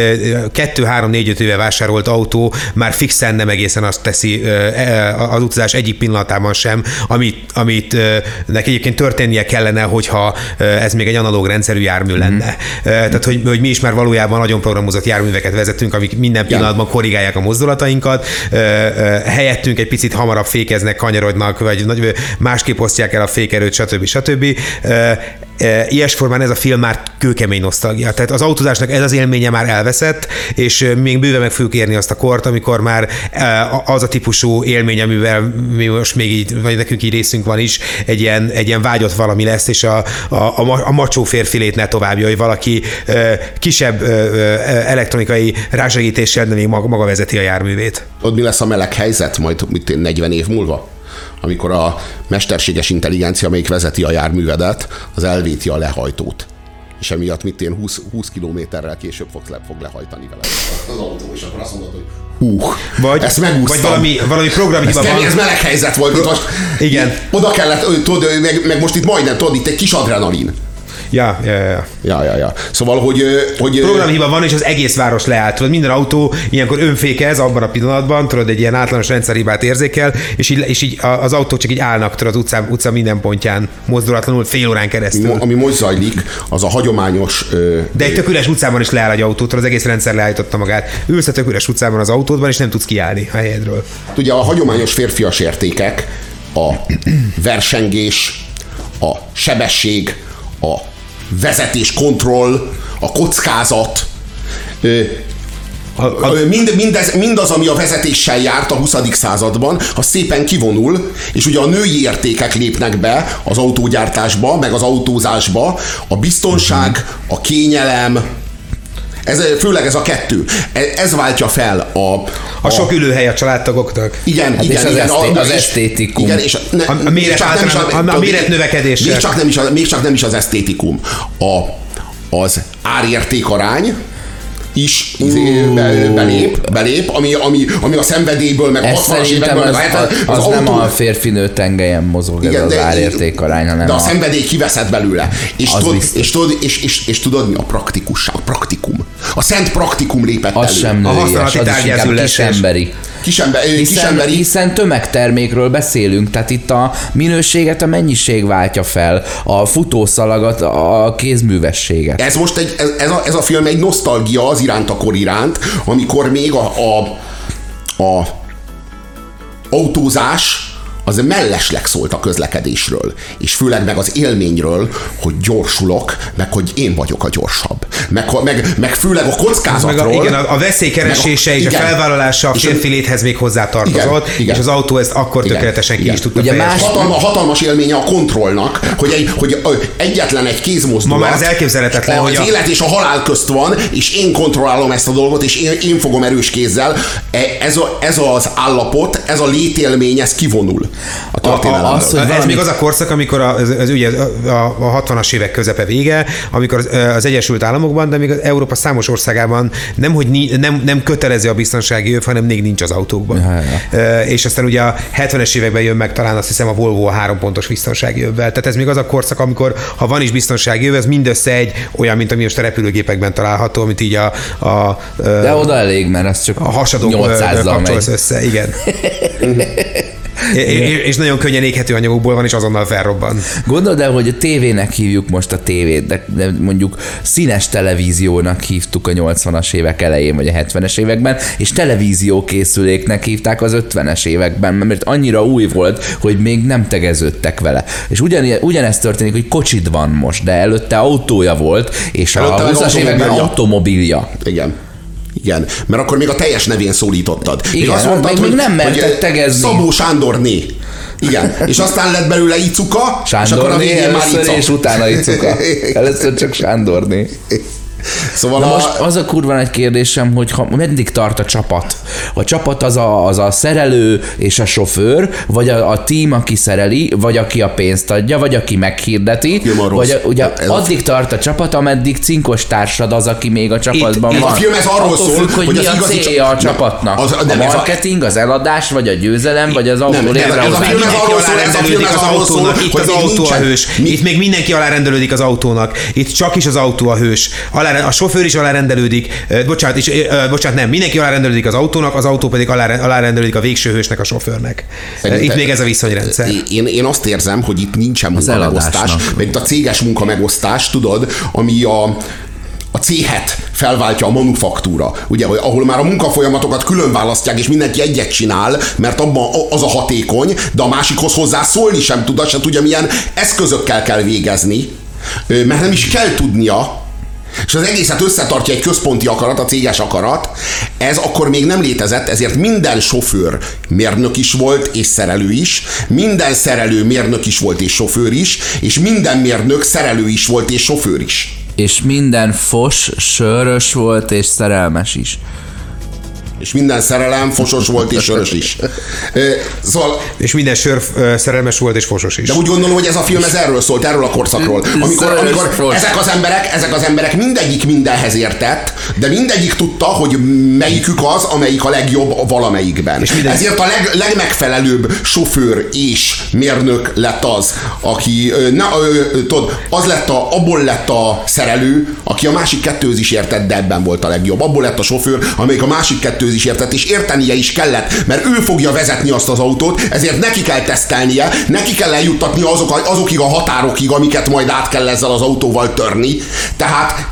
kettő, három, négy, öt éve vásárolt autó már fixen nem egész egészen azt teszi az utazás egyik pillanatában sem, amit, amit neki egyébként történnie kellene, hogyha ez még egy analóg rendszerű jármű mm. lenne. Tehát, hogy, hogy mi is már valójában nagyon programozott járműveket vezetünk, amik minden pillanatban korrigálják a mozdulatainkat, helyettünk egy picit hamarabb fékeznek, kanyarodnak, vagy másképp osztják el a fékerőt, stb. stb. Ilyes formán ez a film már kőkemény nosztalgia. Tehát az autózásnak ez az élménye már elveszett, és még bőven meg fogjuk érni azt a kort, amikor már az a típusú élmény, amivel mi most még így, vagy nekünk így részünk van is, egy ilyen, egy ilyen vágyott valami lesz, és a, a, a, a macsó férfilét ne továbbja, hogy valaki kisebb elektronikai rásegítéssel, de még maga vezeti a járművét. Ott mi lesz a meleg helyzet majd mit 40 év múlva? Amikor a mesterséges intelligencia, amelyik vezeti a járművedet, az elvéti a lehajtót. És emiatt mit én 20, 20 kilométerrel később fog, le, fog lehajtani vele az autó, és akkor azt mondod, hogy hú, vagy, ezt megúsztam. Vagy valami, valami programhiba van. Ez meleg helyzet volt. Most, Igen. Oda kellett, tudod, meg, meg most itt majdnem, tudod, itt egy kis adrenalin. Ja, ja, ja. Ja, ja, ja. Szóval, hogy... hogy Programhiba van, és az egész város leállt. Tudod, minden autó ilyenkor önfékez abban a pillanatban, tudod, egy ilyen általános rendszerhibát érzékel, és így, és így az autók csak így állnak tudod, az utca, utca minden pontján mozdulatlanul fél órán keresztül. Ami most zajlik, az a hagyományos... Ö, De egy tök üres utcában is leáll egy autót, az egész rendszer leállította magát. Ülsz a tök üres utcában az autódban, és nem tudsz kiállni a helyedről. Ugye a hagyományos férfias értékek, a [clears throat] versengés, a sebesség, a vezetés, kontroll, a kockázat, mind, mindez, mindaz, ami a vezetéssel járt a 20. században, az szépen kivonul, és ugye a női értékek lépnek be az autógyártásba, meg az autózásba, a biztonság, a kényelem, ez, főleg ez a kettő. E, ez váltja fel a... A, a sok ülőhely a családtagoknak. Igen, hát igen, és igen. Az, eszté, az esztétikum. Igen, és ne, a, a méret, nem is a, a, a méret növekedés. Még csak, nem is, még csak nem is az esztétikum. A, az árértékarány, is izé, be, belép, belép ami, ami, ami a szenvedélyből, meg a 60-as évekből, az, meg az, az, az autó... nem a férfi-nő tengelyen mozog Igen, ez az árértékarány, hanem De a, a szenvedély kiveszed belőle. És tudod, és, tudod, és, és, és, tudod mi a praktikusság, a praktikum. A szent praktikum lépett az elő. sem nőies, a az is inkább kisemberi. Kisember, hiszen, kisemberi. Hiszen tömegtermékről beszélünk, tehát itt a minőséget a mennyiség váltja fel, a futószalagat a kézművességet. Ez most egy, ez, ez, a, ez a film egy nosztalgia az iránt a kor iránt, amikor még a, a, a autózás az mellesleg szólt a közlekedésről, és főleg meg az élményről, hogy gyorsulok, meg hogy én vagyok a gyorsabb. Meg, meg, meg főleg a kockázatról. Meg a, igen, a, a veszélykeresése a, és igen, a felvállalása a férfi léthez még hozzá tartozott, igen, igen, és az autó ezt akkor igen, tökéletesen igen, ki is tudta Ugye más, hatalma, hatalmas élménye a kontrollnak, hogy, egy, hogy egyetlen egy kézmozdulat. Ma már az elképzelhetetlen, hogy az élet és a halál közt van, és én kontrollálom ezt a dolgot, és én, én fogom erős kézzel. E, ez, a, ez az állapot, ez a létélmény, ez kivonul a történelem. Az, hogy valami... Ez még az a korszak, amikor az, az, ugye, a, a 60-as évek közepe vége, amikor az, az Egyesült Államokban, de még az Európa számos országában nem, hogy ni, nem, nem kötelező a biztonsági öv, hanem még nincs az autókban. Ja, ja. És aztán ugye a 70-es években jön meg talán azt hiszem a Volvo a három pontos biztonsági övvel. Tehát ez még az a korszak, amikor ha van is biztonsági öv, ez mindössze egy olyan, mint ami most a repülőgépekben található, amit így a, a, De oda elég, mert az csak a hasadó kapcsolsz össze, igen. [laughs] és nagyon könnyen éghető anyagokból van, és azonnal felrobban. Gondold el, hogy a tévének hívjuk most a tévét, de, mondjuk színes televíziónak hívtuk a 80-as évek elején, vagy a 70-es években, és televíziókészüléknek hívták az 50-es években, mert annyira új volt, hogy még nem tegeződtek vele. És ugyan, ugyanezt történik, hogy kocsid van most, de előtte autója volt, és a 20-as években automobilja. Igen. Igen, mert akkor még a teljes nevén szólítottad. Igen, még azt mondtad, még, hogy, még nem mertek tegezni. Szabó Sándorné. Igen, és aztán lett belőle Icuka, Sándorné, és akkor a végén már Ica. és utána Icuka. [laughs] Először csak Sándorné. Szóval Na a... most az a kurva nagy kérdésem, hogy ha, meddig tart a csapat? A csapat az a, az a szerelő és a sofőr, vagy a, a team, aki szereli, vagy aki a pénzt adja, vagy aki meghirdeti, vagy a, ugye ez addig a... tart a csapat, ameddig cinkos társad az, aki még a csapatban Itt, van. A film ez arról Attól szól, függ, hogy, hogy mi a célja a csapatnak. Az, nem, a marketing, az eladás, vagy a győzelem, vagy az autó létrehozása. Ez a film az arról szól, itt az autó a hős. Itt még mindenki alárendelődik az autónak. Itt csak is az autó a hős. Alá alá, a sofőr is alárendelődik, bocsánat, és, bocsánat, nem, mindenki alárendelődik az autónak, az autó pedig alárendelődik a végső hősnek, a sofőrnek. Szerintem, itt még ez a viszonyrendszer. Én, én azt érzem, hogy itt nincsen munkamegosztás, mert itt a céges munkamegosztás, tudod, ami a, a céhet felváltja a manufaktúra, ugye, ahol már a munkafolyamatokat külön választják, és mindenki egyet csinál, mert abban az a hatékony, de a másikhoz hozzá szólni sem tud, sem tudja, milyen eszközökkel kell végezni, mert nem is kell tudnia, és az egészet összetartja egy központi akarat, a céges akarat, ez akkor még nem létezett, ezért minden sofőr mérnök is volt, és szerelő is, minden szerelő mérnök is volt, és sofőr is, és minden mérnök szerelő is volt, és sofőr is. És minden fos, sörös volt, és szerelmes is és minden szerelem fosos volt és sörös is. Szóval, és minden sör szerelmes volt és fosos is. De úgy gondolom, hogy ez a film ez erről szólt, erről a korszakról. Amikor, amikor ezek az emberek, ezek az emberek mindegyik mindenhez értett, de mindegyik tudta, hogy melyikük az, amelyik a legjobb valamelyikben. És minden... Ezért a leg, legmegfelelőbb sofőr és mérnök lett az, aki, na, tudod, az lett a, abból lett a szerelő, aki a másik kettőz is értett, de ebben volt a legjobb. Abból lett a sofőr, amelyik a másik kettő is értett, és értenie is kellett, mert ő fogja vezetni azt az autót, ezért neki kell tesztelnie, neki kell eljuttatni azok, azokig a határokig, amiket majd át kell ezzel az autóval törni. Tehát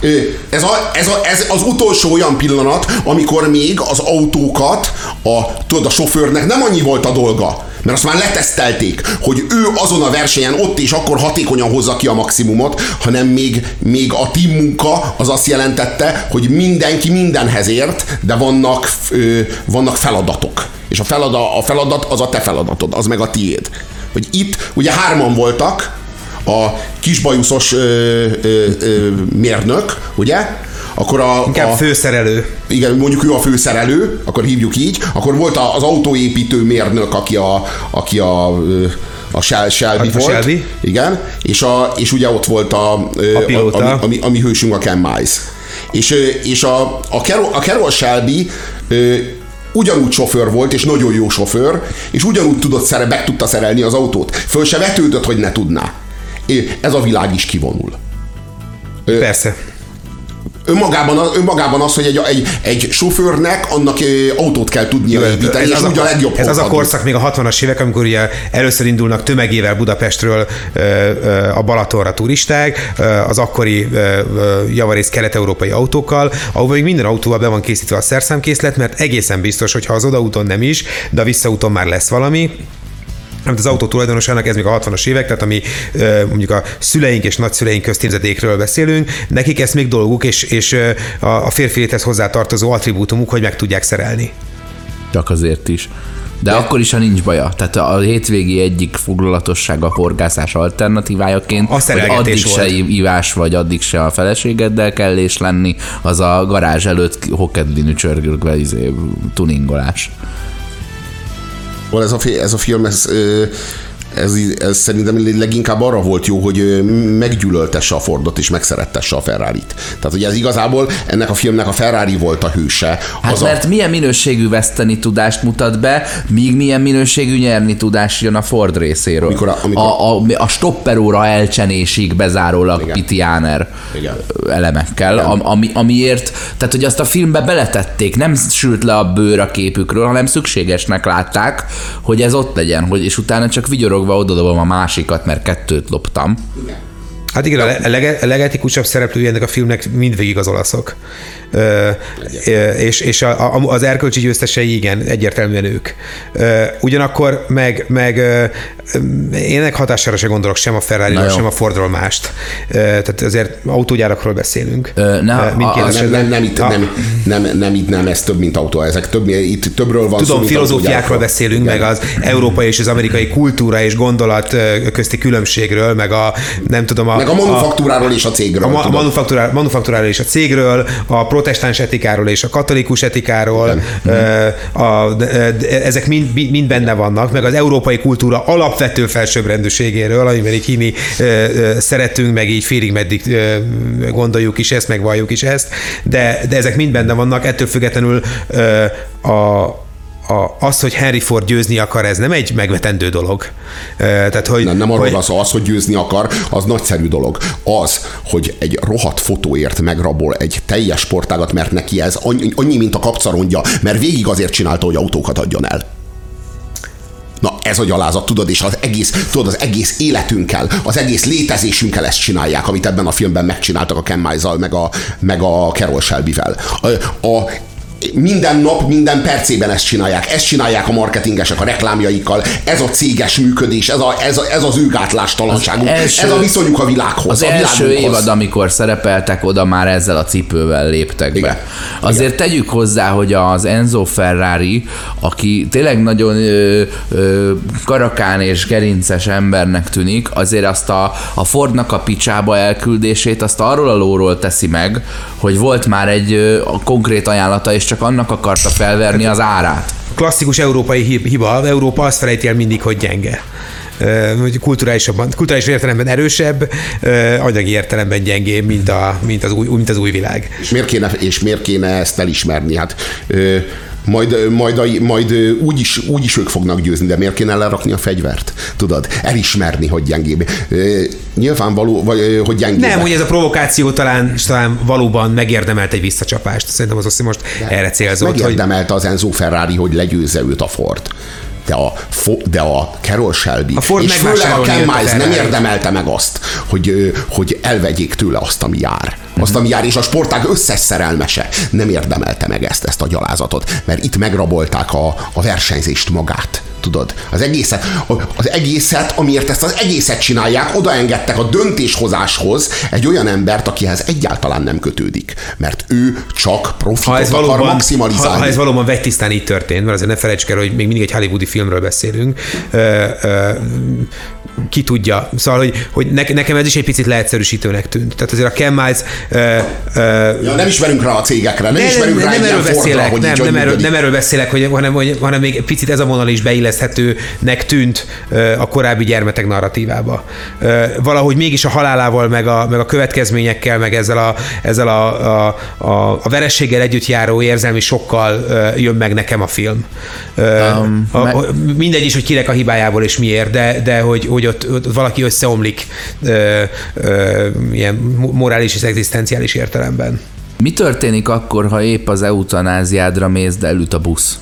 ez, a, ez, a, ez az utolsó olyan pillanat, amikor még az autókat a, tudod, a sofőrnek nem annyi volt a dolga, mert azt már letesztelték, hogy ő azon a versenyen ott és akkor hatékonyan hozza ki a maximumot, hanem még, még a team munka az azt jelentette, hogy mindenki mindenhez ért, de vannak, ö, vannak feladatok. És a feladat, a feladat az a te feladatod, az meg a tiéd. Hogy itt ugye hárman voltak, a kisbajuszos ö, ö, ö, mérnök, ugye? Akkor a... Inkább a, főszerelő. Igen, mondjuk ő a főszerelő, akkor hívjuk így. Akkor volt az autóépítő mérnök, aki a, aki a a Shel- Shelby a volt. Shelby. Igen, és, a, és ugye ott volt a, a, pilóta. a ami, ami, ami hősünk a Ken Miles. És, és a, a, Carol, a Carol Shelby ugyanúgy sofőr volt, és nagyon jó sofőr, és ugyanúgy tudott szere, meg tudta szerelni az autót. Föl se vetődött, hogy ne tudná. Ez a világ is kivonul. Persze önmagában, önmagában az, hogy egy, egy, egy sofőrnek annak autót kell tudnia építeni, ez és az úgy a, a legjobb Ez az a korszak. még a 60-as évek, amikor ugye először indulnak tömegével Budapestről a Balatonra turisták, az akkori javarész kelet-európai autókkal, ahol még minden autóval be van készítve a szerszámkészlet, mert egészen biztos, hogy ha az odaúton nem is, de a visszaúton már lesz valami, amit az autó tulajdonosának, ez még a 60-as évek, tehát ami mondjuk a szüleink és nagyszüleink köztémzetékről beszélünk, nekik ez még dolguk, és, és a férfi léthez hozzátartozó attribútumuk, hogy meg tudják szerelni. Csak azért is. De, De akkor is, ha nincs baja. Tehát a hétvégi egyik foglalatossága a horgászás alternatívájaként, Azt hogy addig volt. se ivás, vagy addig se a feleségeddel kell és lenni, az a garázs előtt hokedlinű csörgőkvel izé, tuningolás. Szóval ez a, ez a film, ez, ez, ez szerintem leginkább arra volt jó, hogy meggyűlöltesse a Fordot és megszerettesse a Ferrari-t. Tehát ugye ez igazából ennek a filmnek a Ferrari volt a hőse. Hát az mert a... milyen minőségű veszteni tudást mutat be, míg milyen minőségű nyerni tudás jön a Ford részéről. Amikor a, amikor... a, a, a stopperóra elcsenésig bezárólag Igen. Pitiáner Igen. elemekkel, Igen. Ami, amiért, tehát hogy azt a filmbe beletették, nem sült le a bőr a képükről, hanem szükségesnek látták, hogy ez ott legyen, hogy és utána csak vigyorog mosolyogva odadobom a másikat, mert kettőt loptam. Igen. Hát igen, a, leg, a legetikusabb szereplője ennek a filmnek mindvégig az olaszok és, és a, a, az erkölcsi győztesei igen, egyértelműen ők. Ugyanakkor meg, meg én ennek hatására se gondolok sem a ferrari sem a Fordról mást. Tehát azért autógyárakról beszélünk. Ö, na, a, a, nem, nem, nem, itt, nem, nem, nem, itt nem, ez több, mint autó, ezek több, itt többről van Tudom, szó, filozófiákról beszélünk, igen. meg az európai és az amerikai kultúra és gondolat közti különbségről, meg a nem tudom a... Meg a manufaktúráról és a cégről. A, a manufaktúráról és a cégről, a protestáns etikáról és a katolikus etikáról, a, a, ezek mind, mind benne vannak, meg az európai kultúra alapvető felsőbbrendűségéről, amiben így himi szeretünk, meg így félig meddig gondoljuk is ezt, meg valljuk is ezt, de, de ezek mind benne vannak, ettől függetlenül a a, az, hogy Henry Ford győzni akar, ez nem egy megvetendő dolog. Tehát, hogy, nem, nem arról hogy... az, az, hogy győzni akar, az nagyszerű dolog. Az, hogy egy rohadt fotóért megrabol egy teljes sportágat, mert neki ez annyi, annyi mint a kapcarondja, mert végig azért csinálta, hogy autókat adjon el. Na ez a gyalázat, tudod, és az egész, tudod, az egész életünkkel, az egész létezésünkkel ezt csinálják, amit ebben a filmben megcsináltak a Ken Miles-zal, meg a, meg a Carol Shelby-vel. A, a, minden nap, minden percében ezt csinálják. Ezt csinálják a marketingesek a reklámjaikkal. Ez a céges működés, ez, a, ez, a, ez az őgátlástalanságuk, első, ez a viszonyuk a világhoz. Az a első évad, amikor szerepeltek, oda már ezzel a cipővel léptek Igen. be. Azért Igen. tegyük hozzá, hogy az Enzo Ferrari, aki tényleg nagyon ö, ö, karakán és gerinces embernek tűnik, azért azt a, a Fordnak a picsába elküldését, azt arról a lóról teszi meg, hogy volt már egy ö, konkrét ajánlata, és csak annak akarta felverni az árát. Klasszikus európai hiba, Európa azt felejti el mindig, hogy gyenge hogy kulturálisabban, kulturális értelemben erősebb, anyagi értelemben gyengébb, mint, a, mint, az, új, mint az új világ. És miért kéne, és miért kéne ezt elismerni? Hát majd, majd, majd úgy, is, úgy is ők fognak győzni, de miért kéne lerakni a fegyvert? Tudod, elismerni, hogy gyengébb. Nyilvánvaló, vagy, hogy gyengébb. Nem, hogy ez a provokáció talán, talán valóban megérdemelt egy visszacsapást. Szerintem az azt most de erre célzott. Megérdemelte hogy... az Enzo Ferrari, hogy legyőzze őt a Ford de a, de a Carol Shelby. A Ford és főleg a Ken Miles nem érdemelte meg azt, hogy, hogy elvegyék tőle azt, ami jár. Azt, ami jár, és a sportág összes szerelmese nem érdemelte meg ezt, ezt a gyalázatot, mert itt megrabolták a, a versenyzést magát tudod, az egészet, az egészet, amiért ezt az egészet csinálják, odaengedtek a döntéshozáshoz egy olyan embert, akihez egyáltalán nem kötődik, mert ő csak profitot ha ez akar valóban, maximalizálni. Ha, ha ez valóban vegytisztán így történt, mert azért ne felejtsd el, hogy még mindig egy hollywoodi filmről beszélünk, ö, ö, ki tudja. Szóval, hogy, hogy nekem ez is egy picit leegyszerűsítőnek tűnt. Tehát azért a Ken Miles... Uh, uh, ja, nem ismerünk rá a cégekre, nem, nem ismerünk nem, rá nem, erről beszélek, hogy nem, nem, erről, nem erről beszélek, hogy, hanem, hogy, hanem még picit ez a vonal is beilleszthetőnek tűnt uh, a korábbi gyermetek narratívába. Uh, valahogy mégis a halálával, meg a, meg a következményekkel, meg ezzel a, ezzel a, a, a, a verességgel együtt járó érzelmi sokkal uh, jön meg nekem a film. Uh, um, a, me- mindegy is, hogy kinek a hibájából és miért, de, de hogy, hogy ott, ott valaki összeomlik ö, ö, ilyen morális és egzisztenciális értelemben. Mi történik akkor, ha épp az eutanáziádra mész, de elüt a busz?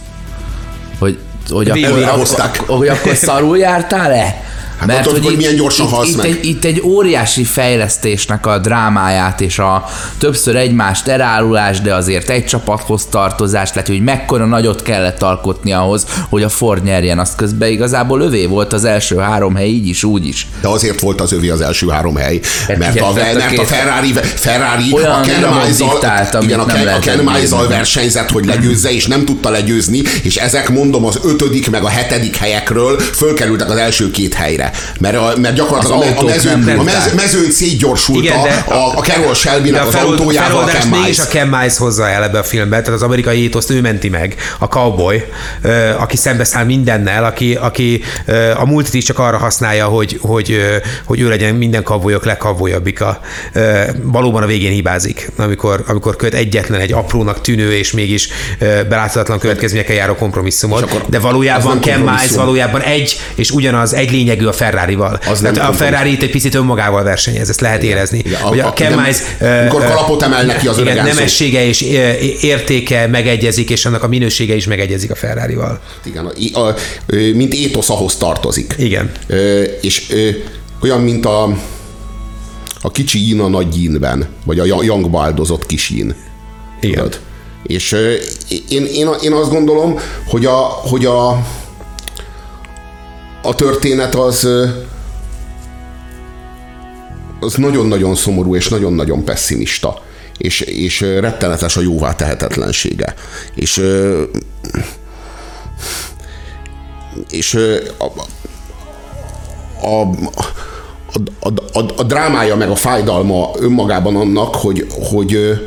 Hogy, hogy, akkor, akkor, hogy akkor szarul jártál-e? Hát Mert hogy, hogy milyen gyorsan itt, itt, meg. Egy, itt egy óriási fejlesztésnek a drámáját és a többször egymást elárulás, de azért egy csapathoz tartozás, lehet, hogy mekkora nagyot kellett alkotni ahhoz, hogy a Ford nyerjen. Azt közben igazából övé volt az első három hely, így is, úgy is. De azért volt az övé az első három hely, mert, mert, a, mert a Ferrari, Ferrari a Ken Miles-al, igen, a Ken, a Ken Miles-al versenyzett, hogy legyőzze, és nem tudta legyőzni, és ezek mondom az ötödik meg a hetedik helyekről fölkerültek az első két helyre mert, a, mert gyakorlatilag a, a, mezőn, a mez, mezőn szétgyorsult Igen, a, a, a Carol shelby a az autójával a Ken Miles. a Ken Miles hozza el ebbe a filmbe, tehát az amerikai étoszt ő menti meg, a cowboy, aki szembeszáll mindennel, aki, aki a multit is csak arra használja, hogy, hogy, hogy ő legyen minden cowboyok legcowboyabbika. Valóban a végén hibázik, amikor, amikor köt egyetlen egy aprónak tűnő és mégis beláthatatlan következményekkel járó kompromisszumot, de valójában Ken Miles valójában egy és ugyanaz, egy lényegű a Ferrari-val. Az nem a Ferrari itt egy picit önmagával versenyez, ezt lehet igen, érezni. Igen, hogy a, a Ken Miles, amikor kalapot emel neki az igen, nemessége és értéke megegyezik, és annak a minősége is megegyezik a Ferrari-val. Igen, a, a, mint étosz ahhoz tartozik. Igen. És olyan, mint a, a kicsi ín a nagy ínben, vagy a jangba áldozott kis ín. Igen. Tudod? És én, én, én azt gondolom, hogy a, hogy a a történet az az nagyon-nagyon szomorú és nagyon-nagyon pessimista. És, és rettenetes a jóvá tehetetlensége. És és a, a, a, a, a drámája meg a fájdalma önmagában annak, hogy, hogy,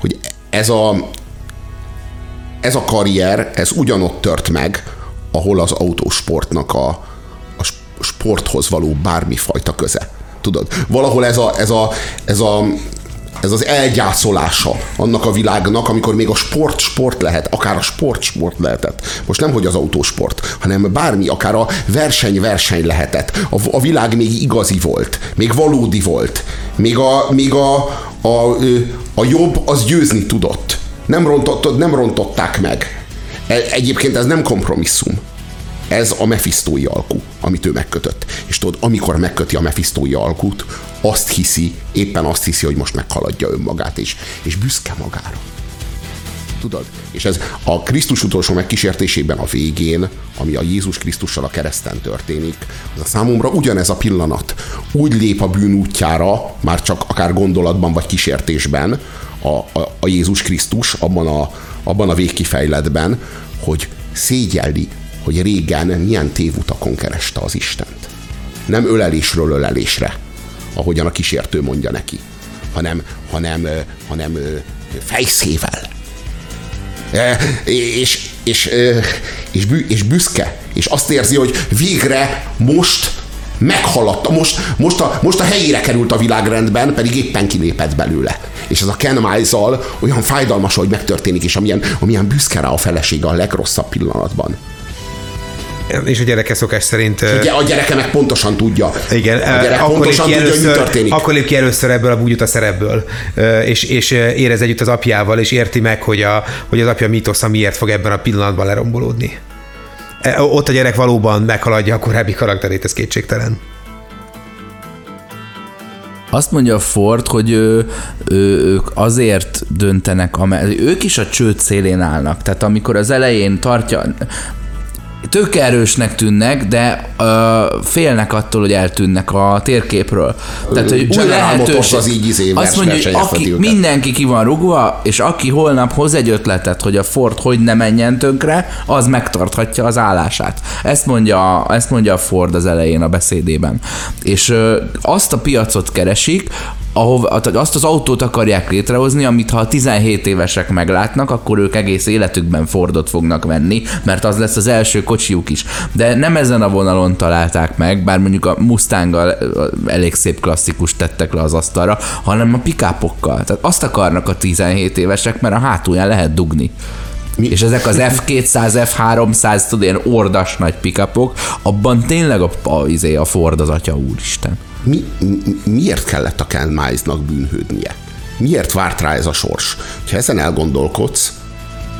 hogy ez a ez a karrier, ez ugyanott tört meg, ahol az autósportnak a, a sporthoz való bármifajta köze. Tudod, valahol ez a, ez a, ez a ez az elgyászolása annak a világnak, amikor még a sport sport lehet, akár a sport sport lehetett. Most nem, hogy az autósport, hanem bármi, akár a verseny verseny lehetett. A, a világ még igazi volt, még valódi volt, még a, még a, a, a jobb az győzni tudott. Nem, rontott, nem rontották meg. Egyébként ez nem kompromisszum. Ez a mefisztói alkú, amit ő megkötött. És tudod, amikor megköti a mefisztói alkút, azt hiszi, éppen azt hiszi, hogy most meghaladja önmagát, és, és büszke magára. Tudod? És ez a Krisztus utolsó megkísértésében a végén, ami a Jézus Krisztussal a kereszten történik, az a számomra ugyanez a pillanat. Úgy lép a bűn útjára, már csak akár gondolatban vagy kísértésben, a, a, a Jézus Krisztus abban a, abban a végkifejletben, hogy szégyelli, hogy régen milyen tévutakon kereste az Istent. Nem ölelésről ölelésre, ahogyan a kísértő mondja neki, hanem, hanem, hanem fejszével. És, és, és, és büszke, és azt érzi, hogy végre most meghaladta, most, most, a, most a helyére került a világrendben, pedig éppen kilépett belőle. És ez a Ken miles olyan fájdalmas, hogy megtörténik, és amilyen, amilyen büszke rá a felesége a legrosszabb pillanatban. És a gyereke szokás szerint... Ugye a gyereke meg pontosan tudja. Igen, a gyerek akkor pontosan tudja, először, hogy mi történik. Akkor lép ki először ebből a búgyuta szerepből, és, és érez együtt az apjával, és érti meg, hogy, a, hogy az apja mitosza miért fog ebben a pillanatban lerombolódni. E, ott a gyerek valóban meghaladja a korábbi karakterét, ez kétségtelen. Azt mondja Ford, hogy ő, ő, ők azért döntenek, ők is a csőd szélén állnak. Tehát amikor az elején tartja, tök erősnek tűnnek, de uh, félnek attól, hogy eltűnnek a térképről. Tehát, hogy új lehetőség. Az így izé azt mondja, hogy aki, mindenki ki van rugva, és aki holnap hoz egy ötletet, hogy a Ford hogy ne menjen tönkre, az megtarthatja az állását. Ezt mondja, ezt mondja a Ford az elején a beszédében. És uh, azt a piacot keresik, ahova, azt az autót akarják létrehozni, amit ha a 17 évesek meglátnak, akkor ők egész életükben Fordot fognak venni, mert az lesz az első kocsiuk is. De nem ezen a vonalon találták meg, bár mondjuk a Mustanggal elég szép klasszikus tettek le az asztalra, hanem a pikápokkal. Tehát azt akarnak a 17 évesek, mert a hátulján lehet dugni. Mi? És ezek az F200, F300, tudod, ilyen ordas nagy pikapok, abban tényleg a, a, izé, a Ford az atya úristen mi, mi, miért kellett a Ken Miles-nak bűnhődnie? Miért várt rá ez a sors? Ha ezen elgondolkodsz,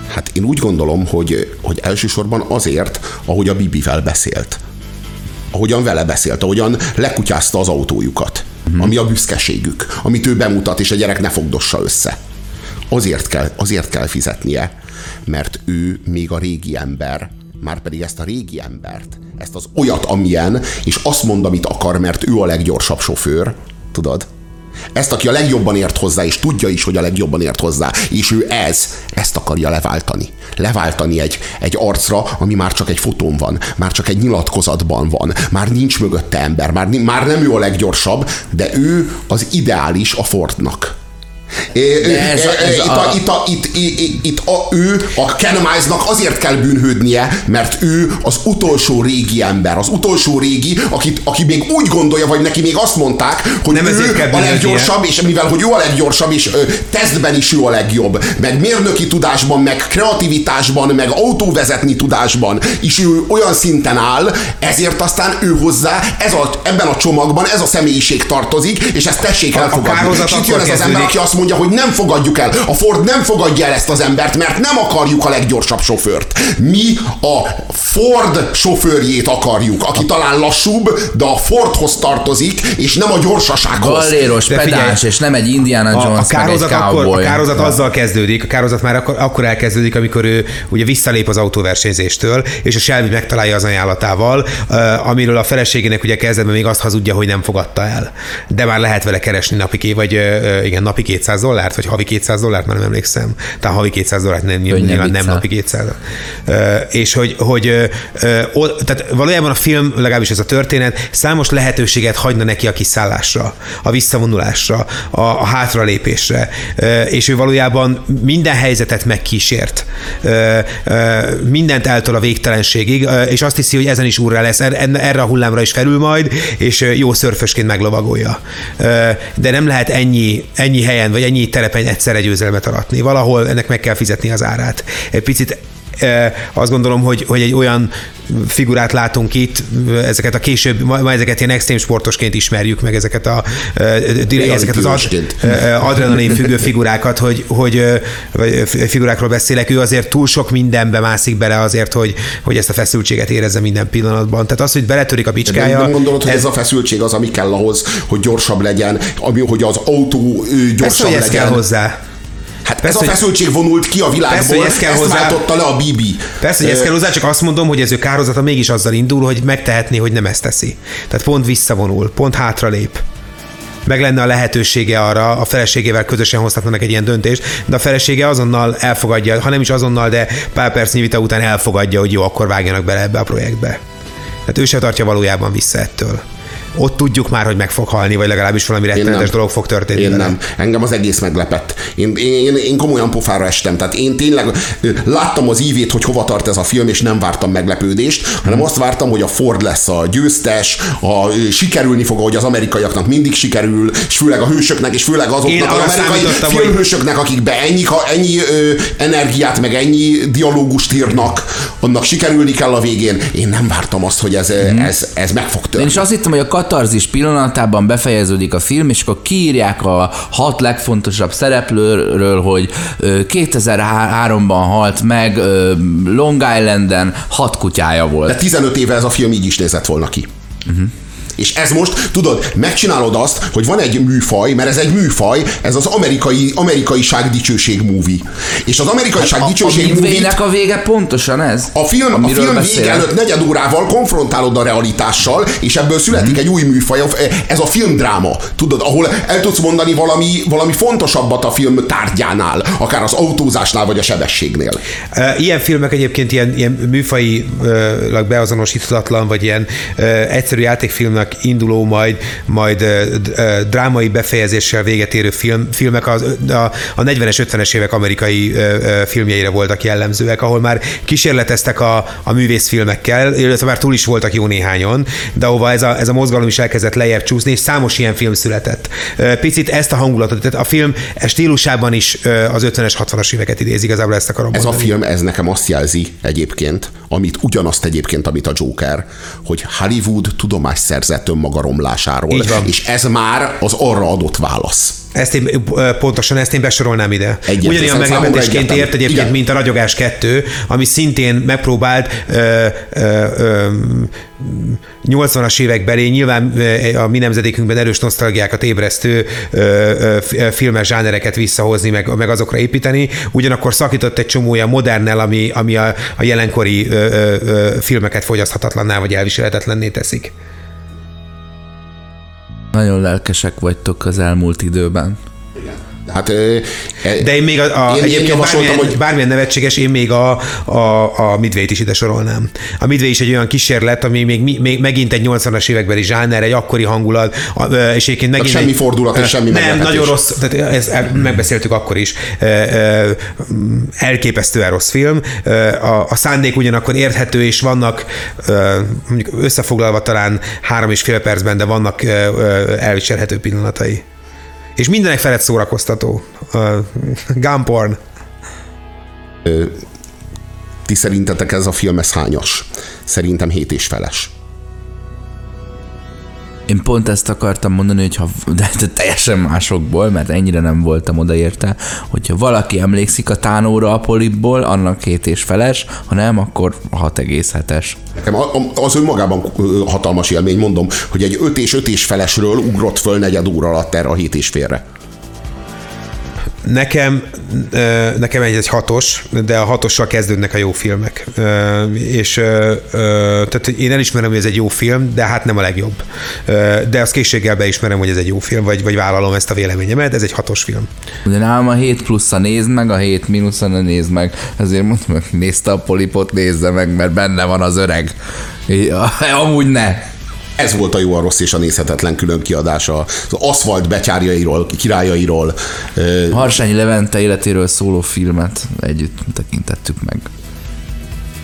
hát én úgy gondolom, hogy, hogy elsősorban azért, ahogy a Bibivel beszélt. Ahogyan vele beszélt, ahogyan lekutyázta az autójukat. Mm-hmm. Ami a büszkeségük, amit ő bemutat, és a gyerek ne fogdossa össze. Azért kell, azért kell fizetnie, mert ő még a régi ember, már pedig ezt a régi embert, ezt az olyat, amilyen, és azt mond, amit akar, mert ő a leggyorsabb sofőr, tudod? Ezt, aki a legjobban ért hozzá, és tudja is, hogy a legjobban ért hozzá, és ő ez, ezt akarja leváltani. Leváltani egy, egy arcra, ami már csak egy fotón van, már csak egy nyilatkozatban van, már nincs mögötte ember, már, már nem ő a leggyorsabb, de ő az ideális a Fordnak. Itt, a... a, a, ő, a Ken Miles-nak azért kell bűnhődnie, mert ő az utolsó régi ember, az utolsó régi, akit, aki még úgy gondolja, vagy neki még azt mondták, hogy Nem ő a leggyorsabb, és mivel hogy ő a leggyorsabb, és ö, tesztben is ő a legjobb, meg mérnöki tudásban, meg kreativitásban, meg autóvezetni tudásban is ő olyan szinten áll, ezért aztán ő hozzá ez a, ebben a csomagban ez a személyiség tartozik, és ezt tessék elfogadni. A és itt jön ez az ember, aki azt mondja, hogy nem fogadjuk el. A Ford nem fogadja el ezt az embert, mert nem akarjuk a leggyorsabb sofőrt. Mi a Ford sofőrjét akarjuk, aki talán lassúbb, de a Fordhoz tartozik, és nem a gyorsasághoz. Galéros, pedás, és nem egy Indiana Jones, a, a kározat, meg egy akkor, a kározat ja. azzal kezdődik, a kározat már akkor, akkor elkezdődik, amikor ő ugye visszalép az autóversenyzéstől, és a Shelby megtalálja az ajánlatával, amiről a feleségének ugye kezdetben még azt hazudja, hogy nem fogadta el. De már lehet vele keresni napi, vagy igen, napi 200 200 dollárt, vagy havi 200 dollárt, már nem emlékszem. Tehát havi 200 dollárt nem, nyilván nem napi 200. Uh, és hogy, hogy uh, tehát valójában a film, legalábbis ez a történet, számos lehetőséget hagyna neki a kiszállásra, a visszavonulásra, a, a hátralépésre, uh, és ő valójában minden helyzetet megkísért. Uh, uh, mindent eltol a végtelenségig, uh, és azt hiszi, hogy ezen is úrra lesz, er, erre a hullámra is felül majd, és jó szörfösként meglovagolja. Uh, de nem lehet ennyi, ennyi helyen, vagy vagy ennyi telepen egyszerre győzelmet aratni. Valahol ennek meg kell fizetni az árát. Egy picit azt gondolom, hogy, hogy egy olyan figurát látunk itt, ezeket a később, ma ezeket ilyen extrém sportosként ismerjük meg, ezeket, a, ezeket az ad, adrenalin függő figurákat, hogy, hogy vagy figurákról beszélek, ő azért túl sok mindenbe mászik bele azért, hogy, hogy ezt a feszültséget érezze minden pillanatban. Tehát az, hogy beletörik a bicskája. De nem gondolod, hogy ez, ez a feszültség az, ami kell ahhoz, hogy gyorsabb legyen, ami, hogy az autó gyorsabb ez, legyen. Ez kell hozzá. Hát persze, ez a feszültség vonult ki a világból, persze, hogy ez kell ezt hozzá, váltotta le a Bibi. Persze, hogy ez kell hozzá, csak azt mondom, hogy ez ő kározata mégis azzal indul, hogy megtehetné, hogy nem ezt teszi. Tehát pont visszavonul, pont hátralép meg lenne a lehetősége arra, a feleségével közösen hozhatnának egy ilyen döntést, de a felesége azonnal elfogadja, ha nem is azonnal, de pár percnyi vita után elfogadja, hogy jó, akkor vágjanak bele ebbe a projektbe. Tehát ő se tartja valójában vissza ettől ott tudjuk már, hogy meg fog halni, vagy legalábbis valami rettenetes dolog fog történni. Én vele. nem. Engem az egész meglepett. Én, én, én komolyan pofára estem. Tehát én tényleg láttam az ívét, hogy hova tart ez a film, és nem vártam meglepődést, hanem azt vártam, hogy a Ford lesz a győztes, a, sikerülni fog, hogy az amerikaiaknak mindig sikerül, és főleg a hősöknek, és főleg azoknak az amerikai filmhősöknek, akik be ennyi, ennyi ö, energiát, meg ennyi dialógust írnak, annak sikerülni kell a végén. Én nem vártam azt, hogy ez, mm. ez, ez meg fog történni. Én is azt hittem, hogy a katarzis pillanatában befejeződik a film, és akkor kiírják a hat legfontosabb szereplőről, hogy 2003-ban halt meg Long Islanden, hat kutyája volt. De 15 éve ez a film így is nézett volna ki. Uh-huh. És ez most, tudod, megcsinálod azt, hogy van egy műfaj, mert ez egy műfaj, ez az amerikai, amerikai ság dicsőség movie. És az amerikai ság dicsőség hát a, a movie a vége pontosan ez? A film, a film vége előtt negyed órával konfrontálod a realitással, és ebből születik mm. egy új műfaj. Ez a filmdráma, tudod, ahol el tudsz mondani valami, valami fontosabbat a film tárgyánál, akár az autózásnál, vagy a sebességnél. Ilyen filmek egyébként ilyen, ilyen műfajilag beazonosíthatatlan, vagy ilyen egyszerű játékfilmnek filmnek induló, majd, majd drámai befejezéssel véget érő film, filmek a, a, a 40-es, 50-es évek amerikai filmjeire voltak jellemzőek, ahol már kísérleteztek a, a művészfilmekkel, illetve már túl is voltak jó néhányon, de ahova ez a, ez a mozgalom is elkezdett lejjebb csúszni, és számos ilyen film született. Picit ezt a hangulatot, tehát a film stílusában is az 50-es, 60-as éveket idézi, igazából ezt akarom Ez mondani. a film, ez nekem azt jelzi egyébként, amit ugyanazt egyébként, amit a Joker, hogy Hollywood tudomást érezett önmaga romlásáról. És ez már az arra adott válasz. Ezt én, pontosan ezt én besorolnám ide. Egyetlen, Ugyanilyen meglepetésként ért egyébként, Igen. mint a Ragyogás 2, ami szintén megpróbált ö, ö, ö, 80-as évek belé nyilván a mi nemzedékünkben erős nosztalgiákat ébresztő filmes zsánereket visszahozni, meg, meg azokra építeni, ugyanakkor szakított egy csomó olyan modernel, ami, ami a, a jelenkori ö, ö, filmeket fogyaszthatatlanná vagy elviselhetetlenné teszik. Nagyon lelkesek vagytok az elmúlt időben. Hát, e, De én még a, a én, egyébként én bármilyen, hogy... bármilyen nevetséges, én még a, a, a Midway-t is ide sorolnám. A Midway is egy olyan kísérlet, ami még, még megint egy 80-as évekbeli zsáner, egy akkori hangulat, és egyébként megint... semmi egy, fordulat és semmi Nem, nagyon rossz, tehát ezt megbeszéltük akkor is. Elképesztően rossz film. A, a szándék ugyanakkor érthető, és vannak mondjuk összefoglalva talán három és fél percben, de vannak elviselhető pillanatai. És mindenek felett szórakoztató. Uh, Gunporn. Ti szerintetek ez a film ez hányas? Szerintem hét és feles. Én pont ezt akartam mondani, hogy ha, de, de teljesen másokból, mert ennyire nem voltam odaérte, hogyha valaki emlékszik a tánóra a polipból, annak két és feles, ha nem, akkor 6,7-es. Nekem az önmagában hatalmas élmény, mondom, hogy egy 5 és 5 és felesről ugrott föl negyed óra alatt erre a 7 és félre. Nekem, nekem egy, egy hatos, de a hatossal kezdődnek a jó filmek. És tehát én elismerem, hogy ez egy jó film, de hát nem a legjobb. De azt készséggel beismerem, hogy ez egy jó film, vagy, vagy vállalom ezt a véleményemet, ez egy hatos film. De nálam a 7 plusz a nézd meg, a 7 mínusz a nézd meg. Ezért mondtam, hogy nézte a polipot, nézze meg, mert benne van az öreg. Amúgy ne ez volt a jó, a rossz és a nézhetetlen külön kiadása az aszfalt becsárjairól, királyairól. Harsányi Levente életéről szóló filmet együtt tekintettük meg.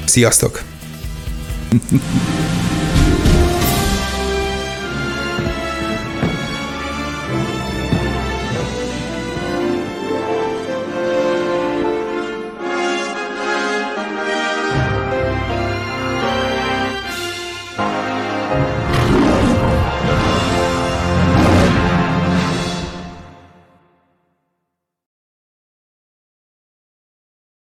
Sziasztok! [laughs]